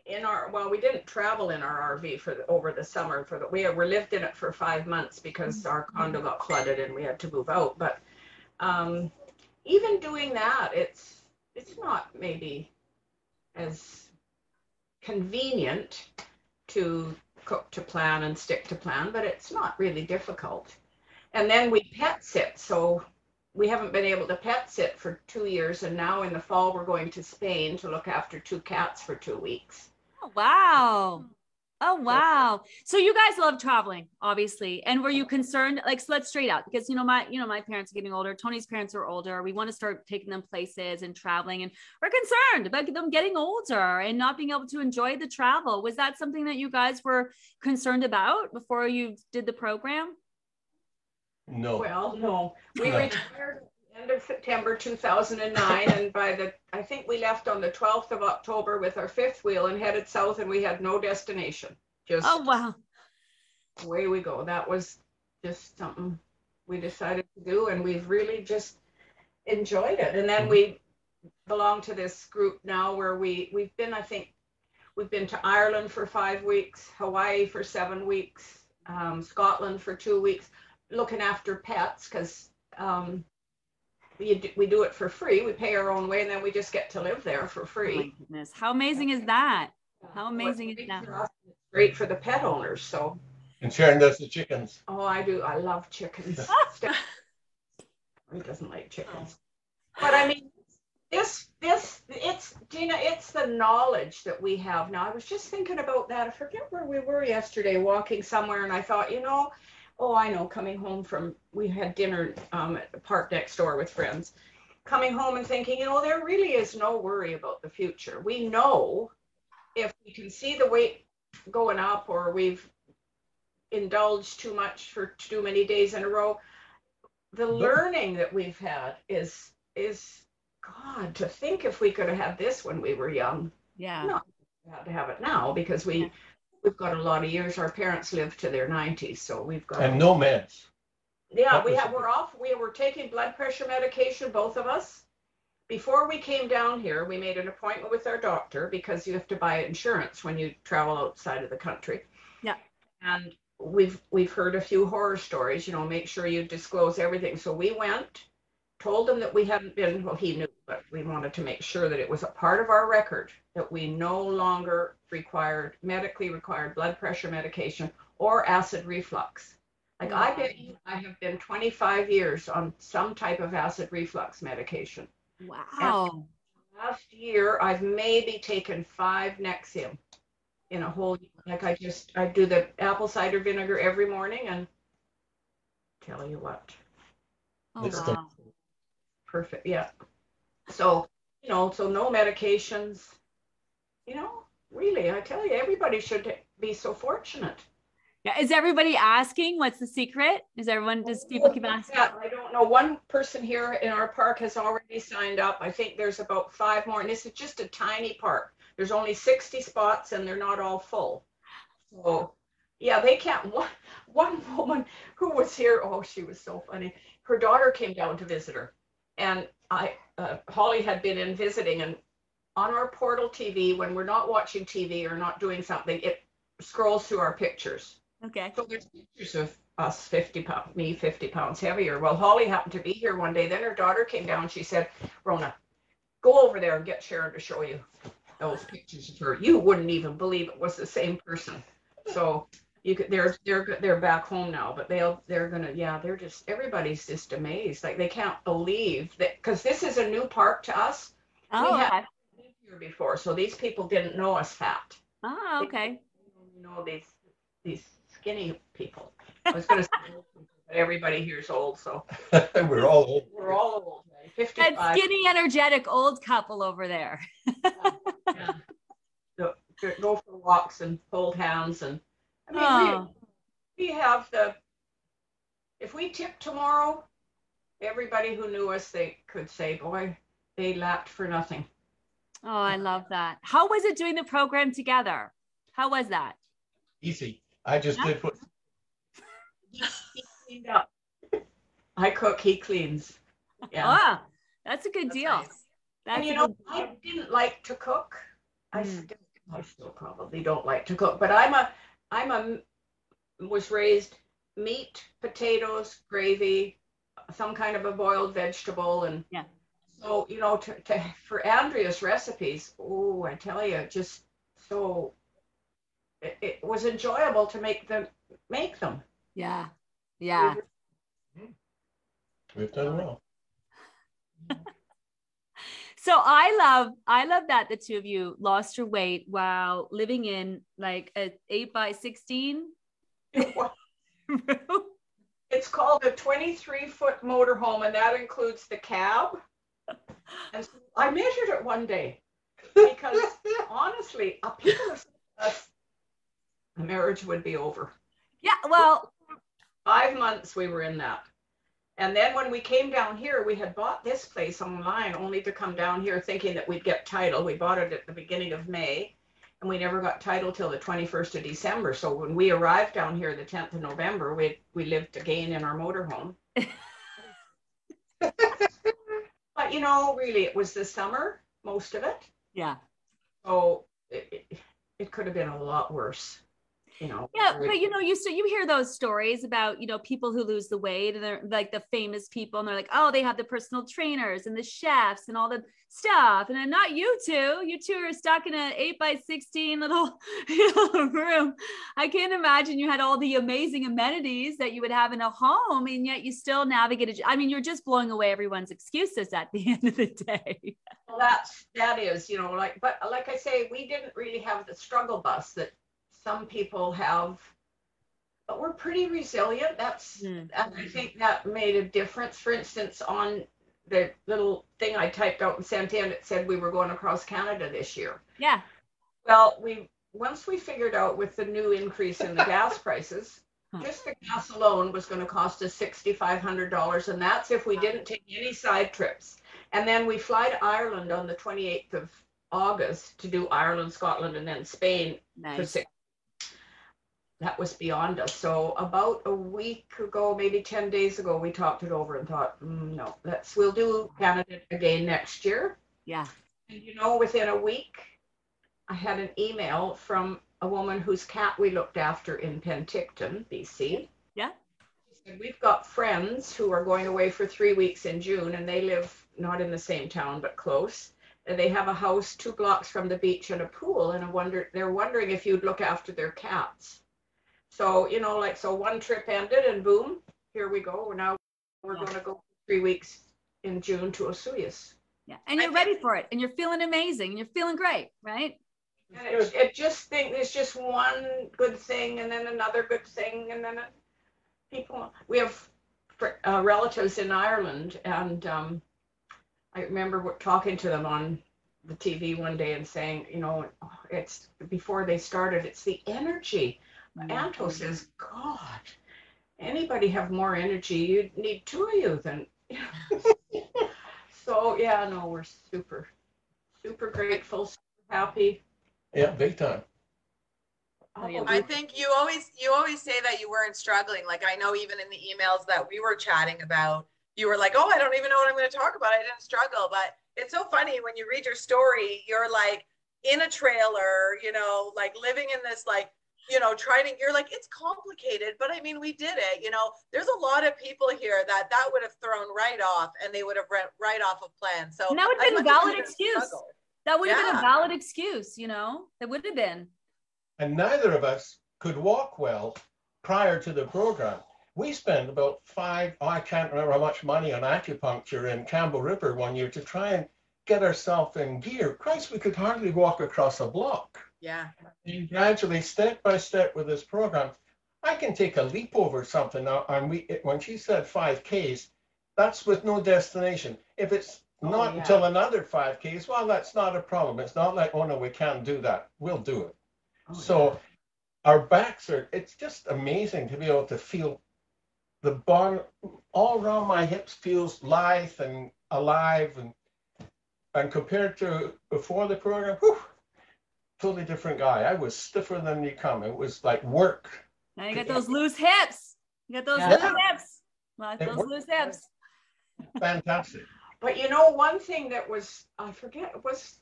in our well, we didn't travel in our RV for the, over the summer for the we were lived in it for five months because our condo got flooded and we had to move out. But um, even doing that, it's it's not maybe as convenient to cook to plan and stick to plan, but it's not really difficult. And then we pet sit. So we haven't been able to pet sit for two years. And now in the fall, we're going to Spain to look after two cats for two weeks. Oh, wow. Oh wow. So you guys love traveling, obviously. And were you concerned? Like, so let's straight out because you know, my you know, my parents are getting older. Tony's parents are older. We want to start taking them places and traveling, and we're concerned about them getting older and not being able to enjoy the travel. Was that something that you guys were concerned about before you did the program? No. Well, no. We retired end of September 2009. and by the, I think we left on the 12th of October with our fifth wheel and headed south, and we had no destination. Just oh wow, away we go. That was just something we decided to do, and we've really just enjoyed it. And then we belong to this group now where we we've been, I think, we've been to Ireland for five weeks, Hawaii for seven weeks, um, Scotland for two weeks, looking after pets because um, we do, we do it for free. We pay our own way, and then we just get to live there for free. Oh goodness, how amazing is that? How amazing is that? It's great for the pet owners. So. And Sharon does the chickens. Oh, I do. I love chickens. <laughs> he doesn't like chickens, but I mean, this this it's Gina. It's the knowledge that we have now. I was just thinking about that. I forget where we were yesterday, walking somewhere, and I thought, you know, oh, I know, coming home from, we had dinner um, at the park next door with friends, coming home and thinking, you know, there really is no worry about the future. We know if we can see the weight going up or we've indulged too much for too many days in a row, the learning that we've had is, is God, to think if we could have had this when we were young. Yeah. Not to have it now because we, we've got a lot of years. Our parents lived to their 90s, so we've got. And no meds. Yeah, we have. We're off. We were taking blood pressure medication, both of us. Before we came down here, we made an appointment with our doctor because you have to buy insurance when you travel outside of the country. Yeah. And we've we've heard a few horror stories. You know, make sure you disclose everything. So we went, told him that we hadn't been. Well, he knew, but we wanted to make sure that it was a part of our record that we no longer required medically required blood pressure medication or acid reflux. Like I bet you I have been 25 years on some type of acid reflux medication. Wow. And last year I've maybe taken five Nexium in a whole like I just I do the apple cider vinegar every morning and tell you what. Oh, wow. Perfect. Yeah. So, you know, so no medications. You know, really, I tell you, everybody should be so fortunate. Yeah. Is everybody asking what's the secret? Is everyone, does people keep asking? Yeah, I don't know. One person here in our park has already signed up. I think there's about five more, and this is just a tiny park. There's only 60 spots and they're not all full. So, yeah, they can't. <laughs> One, one woman who was here, oh, she was so funny. Her daughter came down to visit her, and I, uh, Holly had been in visiting, and on our portal TV, when we're not watching TV or not doing something, it scrolls through our pictures. Okay. So there's pictures of us 50 pounds, me 50 pounds heavier. Well, Holly happened to be here one day. Then her daughter came down. She said, Rona, go over there and get Sharon to show you those pictures of her. You wouldn't even believe it was the same person. So you could, they're, they're, they're back home now, but they'll, they're gonna, yeah, they're just, everybody's just amazed. Like they can't believe that, cause this is a new park to us. Oh, we okay. haven't been here before. So these people didn't know us fat. Oh, okay. You know, these, these skinny people. I was gonna say, old people, but everybody here's old, so <laughs> We're all old. we're all old. right? That 55. skinny, energetic old couple over there. yeah. <laughs> Go, go for walks and hold hands and I mean Oh. we, we have the if we tip tomorrow, everybody who knew us they could say, Boy, they lapped for nothing. Oh, I love that. How was it doing the program together? How was that? Easy. I just Yeah. did what He, he cleaned up. I cook, he cleans. Yeah. Ah, that's a good That's deal. nice. That's and you know, good- I didn't like to cook. I Mm. still, I still probably don't like to cook, but I'm a, I'm a, was raised meat, potatoes, gravy, some kind of a boiled vegetable, and Yeah. So you know, to, to for Andrea's recipes, oh, I tell you, just so. It, it was enjoyable to make them make them. yeah, yeah. we've done well. Mm-hmm. So I love, I love that the two of you lost your weight while living in like a eight by sixteen. <laughs> It's called a 23 foot motorhome, and that includes the cab. <laughs> And so I measured it one day because <laughs> honestly, people have said to us, the marriage would be over. Yeah, well, Five months we were in that. And then when we came down here, we had bought this place online only to come down here thinking that we'd get title. We bought it at the beginning of May and we never got title till the 21st of December. So when we arrived down here the 10th of November, we we lived again in our motorhome. <laughs> but you know, really, it was the summer, most of it. yeah, So it, it, it could have been a lot worse. You know. yeah. very- But you know, you so you hear those stories about you know people who lose the weight and they're like the famous people and they're like, oh, they have the personal trainers and the chefs and all the stuff, and then not you two. You two are stuck in an eight by sixteen little <laughs> little room. I can't imagine you had all the amazing amenities that you would have in a home, and yet you still navigated. I mean, you're just blowing away everyone's excuses at the <laughs> end of the day. Well, that's that is, you know, like but like I say, we didn't really have the struggle bus that some people have. But we're pretty resilient. That's Mm. I think that made a difference. For instance, on the little thing I typed out and sent in, it said we were going across Canada this year. Yeah. Well, we once we figured out with the new increase in the gas <laughs> prices, just the gas alone was going to cost us sixty-five hundred dollars, and that's if we didn't take any side trips. And then we fly to Ireland on the twenty-eighth of August to do Ireland, Scotland, and then Spain for six. That was beyond us. So about a week ago, maybe ten days ago, we talked it over and thought, mm, no, let's we'll do Canada again next year. Yeah. And you know, within a week, I had an email from a woman whose cat we looked after in Penticton, BC. Yeah. She said, We've got friends who are going away for three weeks in June, and they live not in the same town but close. And they have a house two blocks from the beach and a pool, and I wonder they're wondering if you'd look after their cats. So, you know, like, so one trip ended and boom, here we go. We're now, we're Yeah. going to go three weeks in June to Osoyoos. Yeah. And you're ready for it and you're feeling amazing and you're feeling great, right? And it, it just think there's just one good thing and then another good thing and then it, people we have fr- uh, relatives in Ireland and um, I remember talking to them on the TV one day and saying, you know, it's before they started, it's the energy. Anto says, mm-hmm. God, anybody have more energy? You need two of you then. <laughs> so yeah, no, we're super, super grateful, super happy. Yeah, big time. Oh. I think you always you always say that you weren't struggling. Like I know even in the emails that we were chatting about, you were like, "Oh, I don't even know what I'm going to talk about. I didn't struggle." But it's so funny when you read your story, you're like in a trailer, you know, like living in this like you know trying to you're like it's complicated but i mean we did it you know there's a lot of people here that that would have thrown right off and they would have read right off a plan so And that would have been a valid excuse. struggle- That would have been a valid excuse, you know? that would have been. And neither of us could walk well prior to the program. We spent about five, oh, I can't remember how much money on acupuncture in Campbell River one year to try and get ourselves in gear. Christ, we could hardly walk across a block. Yeah And gradually, step by step with this program, I can take a leap over something now. And we, when she said 5Ks, that's with no destination. If it's Oh, not yeah. until another 5Ks, well, that's not a problem. It's not like, oh no, we can't do that. We'll do it. Oh, So our backs are, it's just amazing to be able to feel the bone all around my hips feels lithe and alive and and compared to before the program, whew, totally different guy. I was stiffer than you come. It was like work. Now you got those loose hips. You got those Yeah. loose hips. Well, those worked. loose hips. Fantastic. But you know, one thing that was, I forget, it was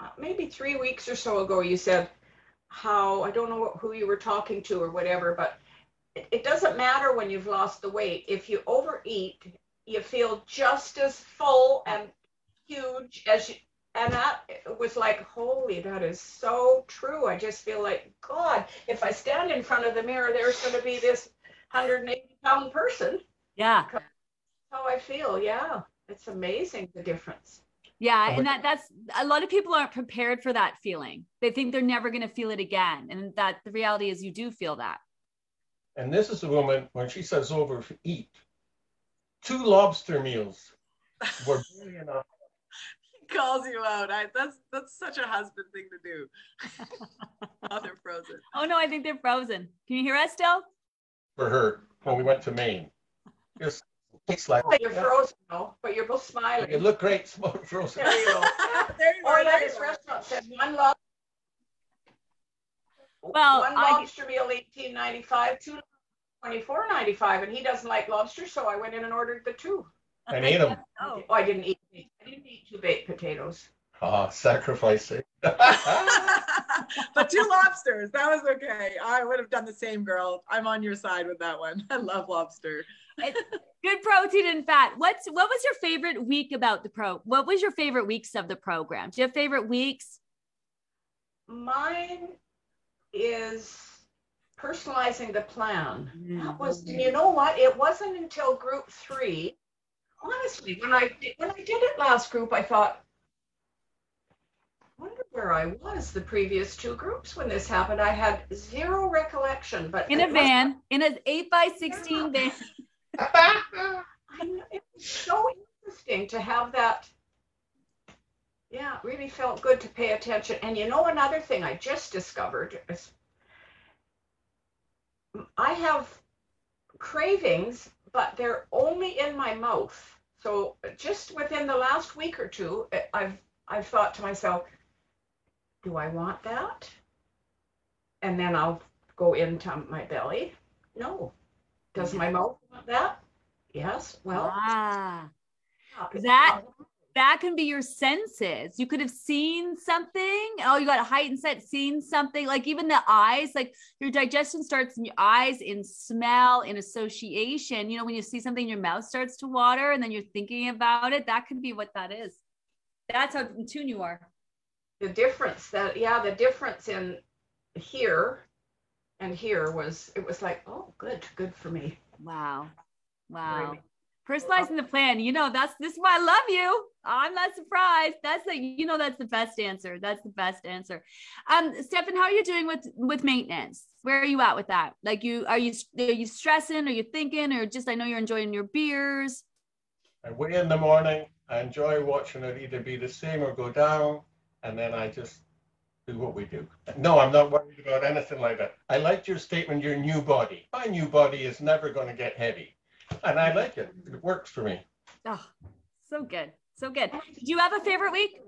uh, maybe three weeks or so ago, you said how, I don't know what- who you were talking to or whatever, but it, it doesn't matter when you've lost the weight. If you overeat, you feel just as full and huge as you, and that was like, holy, that is so true. I just feel like, God, if I stand in front of the mirror, there's going to be this 180 pound person. Yeah. How I feel, yeah. It's amazing the difference. Yeah. And that that's a lot of people aren't prepared for that feeling. They think they're never going to feel it again. And that the reality is you do feel that. And this is a woman when she says overeat. Two lobster meals were barely enough. He calls you out I, that's that's such a husband thing to do <laughs> oh they're frozen Oh no, I think they're frozen. Can you hear us still? for her when we went to Maine. Just tastes like But you're frozen though, but you're both smiling. you look great <laughs> smoke frozen. There you go. <laughs> there you Oh are, yeah, this restaurant said one lob. Well, one I- lobster meal, eighteen ninety five, two twenty-four ninety five, and he doesn't like lobster, so I went in and ordered the two. and ate them. Oh. Oh, I didn't eat. I didn't eat two baked potatoes. Ah, sacrificing. <laughs> but two lobsters that was okay i would have done the same girl i'm on your side with that one <laughs> i love lobster good protein and fat. What's what was your favorite week about the pro? What was your favorite weeks of the program? Do you have favorite weeks? Mine is personalizing the plan. Mm. That was, you know what? It wasn't until group three. Honestly, when I did, when I did it last group, I thought, I wonder where I was the previous two groups when this happened. I had zero recollection, but In a van, in an eight by sixteen van. <laughs> I it was so interesting to have that. Yeah, it really felt good to pay attention. And you know, another thing I just discovered is I have cravings, but they're only in my mouth. So just within the last week or two, I- I've I've thought to myself, do I want that? And then I'll go into my belly. No. Does my mouth want that? Yes. Well, ah, that- that can be your senses. You could have seen something. Oh, you got a heightened sense, seen something. Like even the eyes, like your digestion starts in your eyes, in smell, in association. You know, when you see something, your mouth starts to water, and then you're thinking about it. That could be what that is. That's how in tune you are. the difference that yeah, the difference in here and here was it was like, oh, good, good for me. Wow, wow. Really. Personalizing the plan, you know, that's this is why I love you. I'm not surprised. That's the you know that's the best answer. That's the best answer. Um, Stefan, how are you doing with with maintenance? Where are you at with that? Like you are you are you stressing? Are you thinking? Or just I know you're enjoying your beers. I in the morning. I enjoy watching it either be the same or go down, and then I just do what we do. No, I'm not worried about anything like that. I liked your statement, your new body. My new body is never going to get heavy. And I like it. It works for me. Oh, so good. So good. Did you have a favorite week?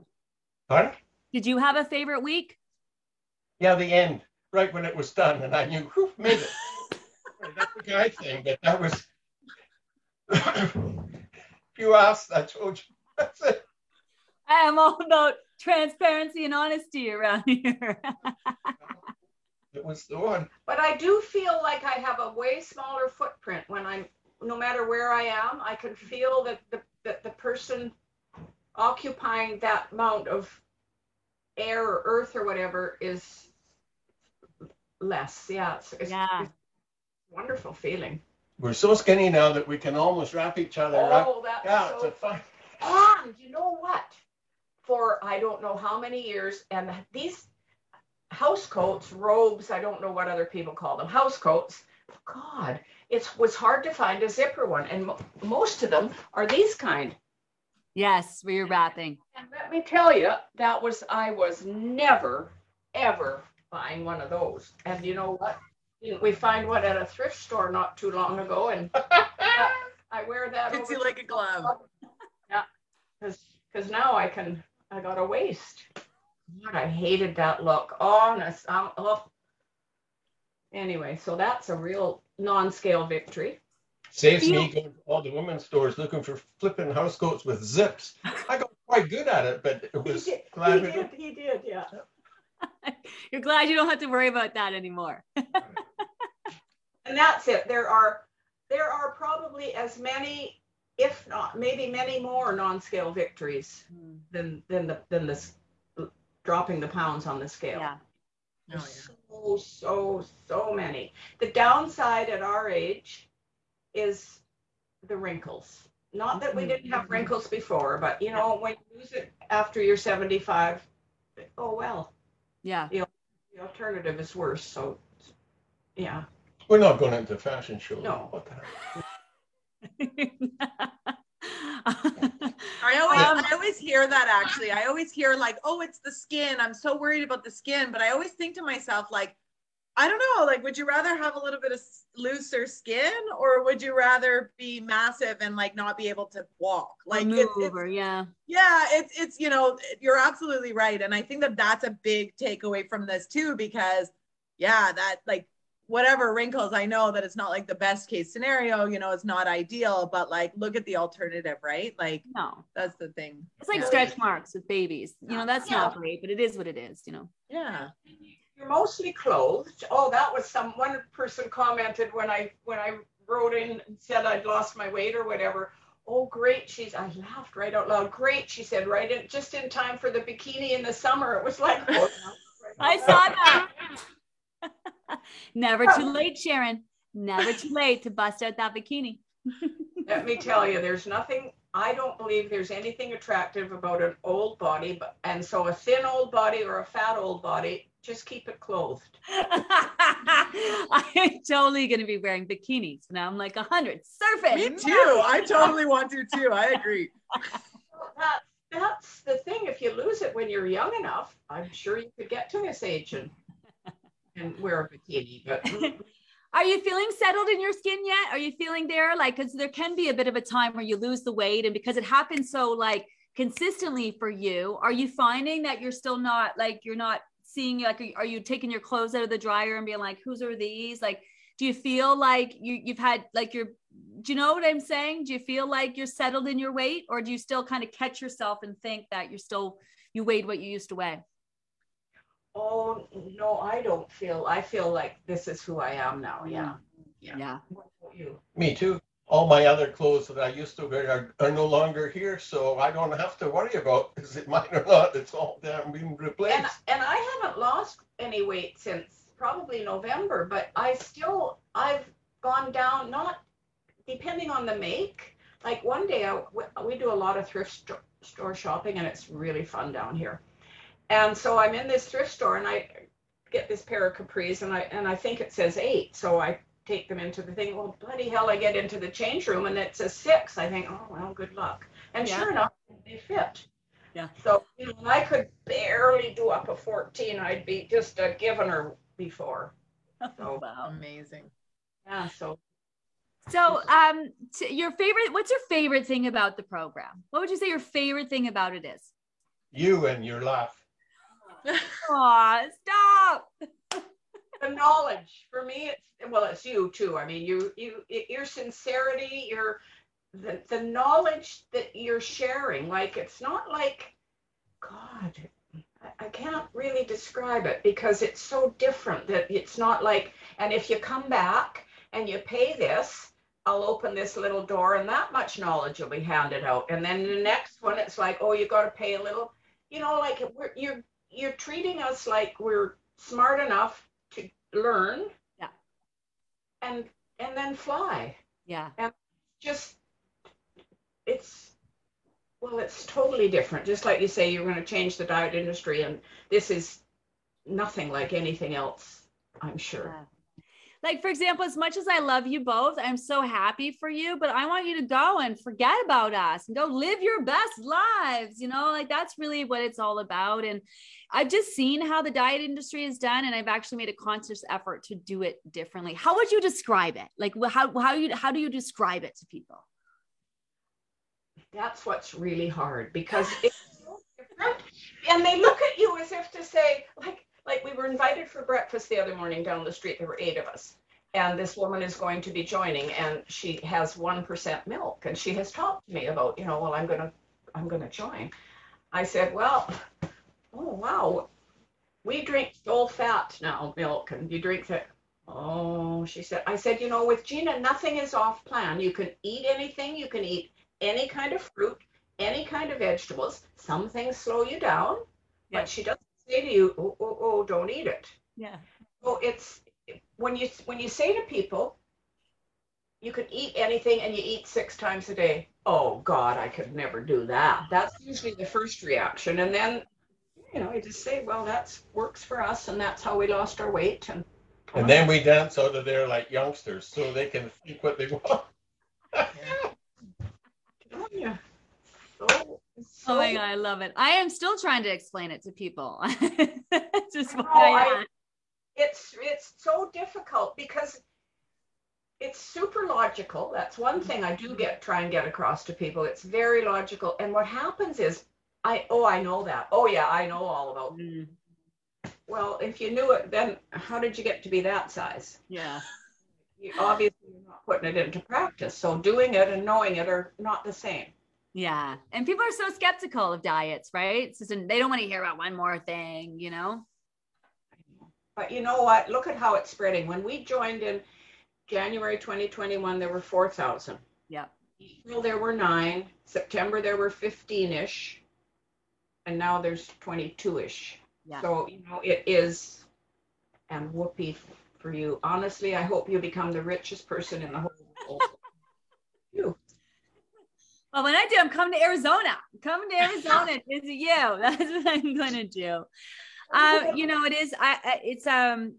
Pardon? Did you have a favorite week? Yeah, the end, right when it was done, and I knew, who made it. <laughs> That's the guy thing, but that was. if you asked, I told you. <laughs> That's it. I am all about transparency and honesty around <laughs> here. it was the one. But I do feel like I have a way smaller footprint when I'm, no matter where I am, I can feel that the, that the person occupying that amount of air or earth or whatever is less. Yeah. It's, it's, yeah. It's wonderful feeling. We're so skinny now that we can almost wrap each other oh, up. That's yeah, so it's fun. And you know what? For I don't know how many years, and these house coats, robes, I don't know what other people call them, house coats. God, it was hard to find a zipper one, and mo- most of them are these kind. Yes, where you're wrapping. And let me tell you, that was I was never ever buying one of those. And you know what? We find one at a thrift store not too long ago, and <laughs> I wear that. Fits you like a glove. <laughs> Yeah, because because now I can. I got a waist. God, I hated that look. Honest. Um, oh. Anyway, so that's a real non-scale victory. Saves me going to all the women's stores looking for flipping house coats with zips. I got quite good at it, but it was he did, glad he did, he did, yeah. <laughs> You're glad you don't have to worry about that anymore. <laughs> and that's it. There are there are probably as many, if not maybe many more non-scale victories mm. than than the than this dropping the pounds on the scale. Yeah. Oh, yeah. So so so many. The downside at our age is the wrinkles. Not that we mm-hmm. didn't have wrinkles before, but you know, when you lose it after you're 75, oh well. Yeah. The, the alternative is worse. So, yeah. We're not going into fashion show. No. What <laughs> I always, um, I always hear that actually. I always hear like, oh, it's the skin. I'm so worried about the skin. But I always think to myself, like, I don't know. Like, would you rather have a little bit of looser skin, or would you rather be massive and like not be able to walk? Like, move, it's, it's, yeah, yeah. It's it's you know you're absolutely right, and I think that that's a big takeaway from this too, because yeah, that like whatever wrinkles, I know that it's not like the best case scenario. You know, it's not ideal, but like look at the alternative, right? Like, no, that's the thing. It's like yeah. stretch marks with babies. You know, that's yeah. not great, but it is what it is. You know. Yeah you're mostly clothed. Oh, that was some one person commented when I when I wrote in and said I'd lost my weight or whatever. Oh, great! She's I laughed right out loud. Great, she said, right in just in time for the bikini in the summer. It was like <laughs> oh, I saw that. Never oh. too late, Sharon. Never too late to bust out that bikini. <laughs> Let me tell you, there's nothing I don't believe there's anything attractive about an old body, but and so a thin old body or a fat old body just keep it clothed. <laughs> I'm totally going to be wearing bikinis now. I'm like a hundred surfing. Me too. I totally want to too. I agree. <laughs> that, that's the thing. If you lose it when you're young enough, I'm sure you could get to this age and and wear a bikini. But <laughs> are you feeling settled in your skin yet? Are you feeling there? Like, because there can be a bit of a time where you lose the weight, and because it happens so like consistently for you, are you finding that you're still not like you're not seeing like are you taking your clothes out of the dryer and being like whose are these like do you feel like you you've had like your do you know what i'm saying do you feel like you're settled in your weight or do you still kind of catch yourself and think that you're still you weighed what you used to weigh oh no i don't feel i feel like this is who i am now yeah mm-hmm. yeah, yeah. you me too all my other clothes that I used to wear are, are no longer here, so I don't have to worry about <laughs> is it mine or not. It's all damn being replaced. And, and I haven't lost any weight since probably November, but I still I've gone down not depending on the make. Like one day I, we do a lot of thrift store shopping and it's really fun down here. And so I'm in this thrift store and I get this pair of capris and I and I think it says eight. So I take them into the thing. Well, bloody hell, I get into the change room and it says six. I think, oh well, good luck. And yeah. sure enough, they fit. Yeah. So you know, I could barely do up a 14. I'd be just a given her before. <laughs> So wow. amazing. Yeah. So. So, um, t- your favorite? What's your favorite thing about the program? What would you say your favorite thing about it is? You and your laugh. Aw, stop. <laughs> the knowledge for me, it's well, it's you too. I mean, you, you, your sincerity, your the the knowledge that you're sharing. Like it's not like, God, I, can't really describe it because it's so different that it's not like. And if you come back and you pay this, I'll open this little door and that much knowledge will be handed out. And then the next one, it's like, oh, you got to pay a little, you know, like you're you're treating us like we're smart enough to learn. Yeah. And and then fly. Yeah. And just it's well it's totally different. Just like you say you're going to change the diet industry and this is nothing like anything else i'm sure. Yeah like for example as much as i love you both i'm so happy for you but i want you to go and forget about us and go live your best lives you know? Like that's really what it's all about. And i've just seen how the diet industry is done and i've actually made a conscious effort to do it differently. How would you describe it? Like how, how you how do you describe it to people? That's what's really hard because <sighs> it's so different and they look at you as if to say like like we were invited for breakfast the other morning down the street. There were eight of us. And this woman is going to be joining and she has 1% milk. And she has talked to me about, you know, well, I'm going to, I'm going to join. I said, well, oh, wow. We drink full fat now milk and you drink that. Oh, she said, I said, you know, with Gina, nothing is off plan. You can eat anything. You can eat any kind of fruit, any kind of vegetables. Some things slow you down, yeah. but she doesn't say to you, oh, oh, oh, don't eat it. Yeah. So it's when you when you say to people, you can eat anything and you eat six times a day. Oh God, I could never do that. That's usually the first reaction, and then you know, you just say, well, that works for us, and that's how we lost our weight, and and then we dance out of there like youngsters, so they can think what they want. <laughs> yeah. So so, oh my god, I love it. I am still trying to explain it to people. <laughs> Just what I, I it's it's so difficult because it's super logical. That's one thing I do get try and get across to people. It's very logical. And what happens is I oh I know that. Oh yeah, I know all about. Mm. Well, if you knew it, then how did you get to be that size? Yeah. You, obviously, you're not putting it into practice. So doing it and knowing it are not the same. Yeah. And people are so skeptical of diets, right? Just, they don't want to hear about one more thing, you know? But you know what? Look at how it's spreading. When we joined in January 2021, there were 4,000. Yeah. April, there were nine. September, there were 15 ish. And now there's 22 ish. Yeah. So, you know, it is, and whoopee for you. Honestly, I hope you become the richest person in the whole world. <laughs> you. Well, when I do, I'm coming to Arizona. Coming to Arizona visit you. <laughs> That's what I'm going to do. <laughs> Uh, you know, it is. I, it's um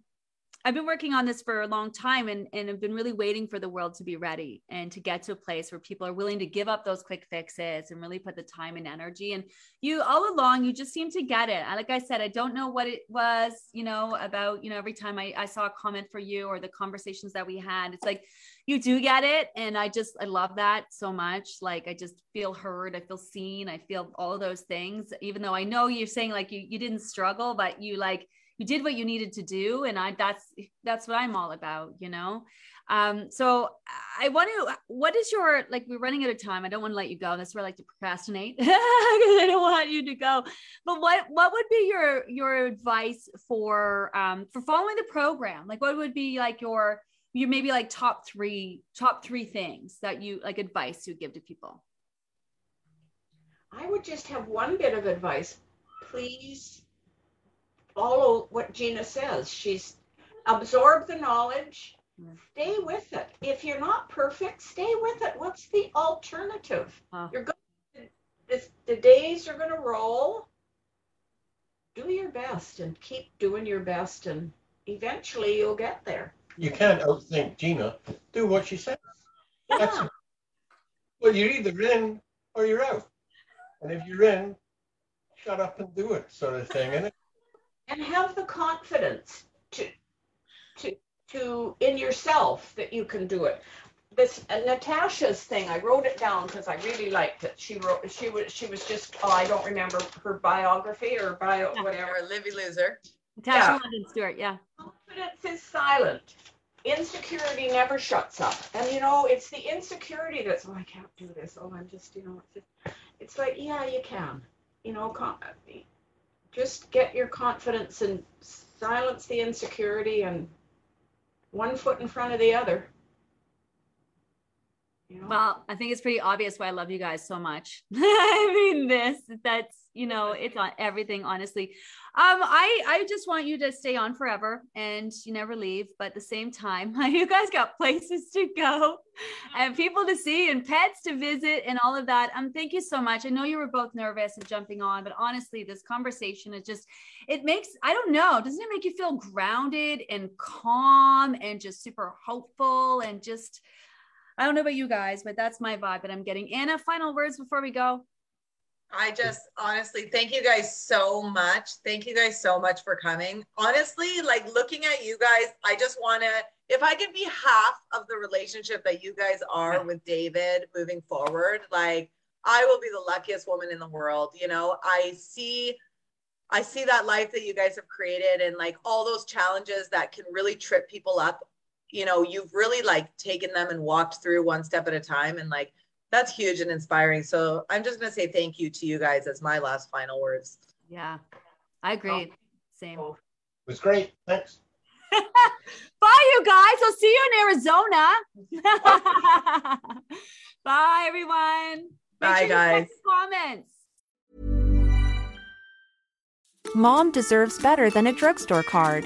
I've been working on this for a long time and, and I've been really waiting for the world to be ready and to get to a place where people are willing to give up those quick fixes and really put the time and energy. And you all along, you just seem to get it. Like I said, I don't know what it was, you know, about, you know, every time I, I saw a comment for you or the conversations that we had, it's like, you do get it. And I just, I love that so much. Like, I just feel heard. I feel seen. I feel all those things, even though I know you're saying like you, you didn't struggle, but you like, you did what you needed to do and i that's that's what i'm all about you know? Um so i want to what is your like we're running out of time i don't want to let you go that's where i like to procrastinate <laughs> because i don't want you to go. But what what would be your your advice for um for following the program? Like what would be like your you maybe like top three top three things that you like advice you give to people? I would just have one bit of advice. Please follow what Gina says. She's absorb the knowledge, mm. stay with it. If you're not perfect, stay with it. What's the alternative? Huh. You're going this, the days are going to roll. Do your best and keep doing your best, and eventually you'll get there. You can't outthink Gina. Do what she says. Yeah. well, you're either in or you're out. And if you're in, shut up and do it, sort of thing, it? And have the confidence to to to in yourself that you can do it. This uh, Natasha's thing, I wrote it down because I really liked it. She wrote, she was, she was just, oh, I don't remember her biography or bio, yeah. whatever. Livy Loser. Natasha yeah. London Stewart, yeah. Confidence is silent. Insecurity never shuts up. And you know, it's the insecurity that's, oh, I can't do this. Oh, I'm just, you know, it's, just, it's like, yeah, you can. You know, just get your confidence and silence the insecurity and one foot in front of the other. You know? Well, I think it's pretty obvious why I love you guys so much. <laughs> I mean, this, that's, you know, it's on everything, honestly. Um, I, I just want you to stay on forever and you never leave. But at the same time, <laughs> you guys got places to go <laughs> and people to see and pets to visit and all of that. Um, thank you so much. I know you were both nervous and jumping on, but honestly, this conversation is just, it makes, I don't know, doesn't it make you feel grounded and calm and just super hopeful and just, I don't know about you guys, but that's my vibe that I'm getting. Anna, final words before we go. I just honestly thank you guys so much. Thank you guys so much for coming. Honestly, like looking at you guys, I just want to, if I can be half of the relationship that you guys are with David moving forward, like I will be the luckiest woman in the world. You know, I see. I see that life that you guys have created and like all those challenges that can really trip people up you know you've really like taken them and walked through one step at a time and like that's huge and inspiring. So i'm just going to say thank you to you guys as my last final words. Yeah. I agree. Oh. same. It was great. Thanks. <laughs> Bye you guys. I'll see you in arizona. <laughs> Bye everyone. Make bye sure guys. comments. Mom deserves better than a drugstore card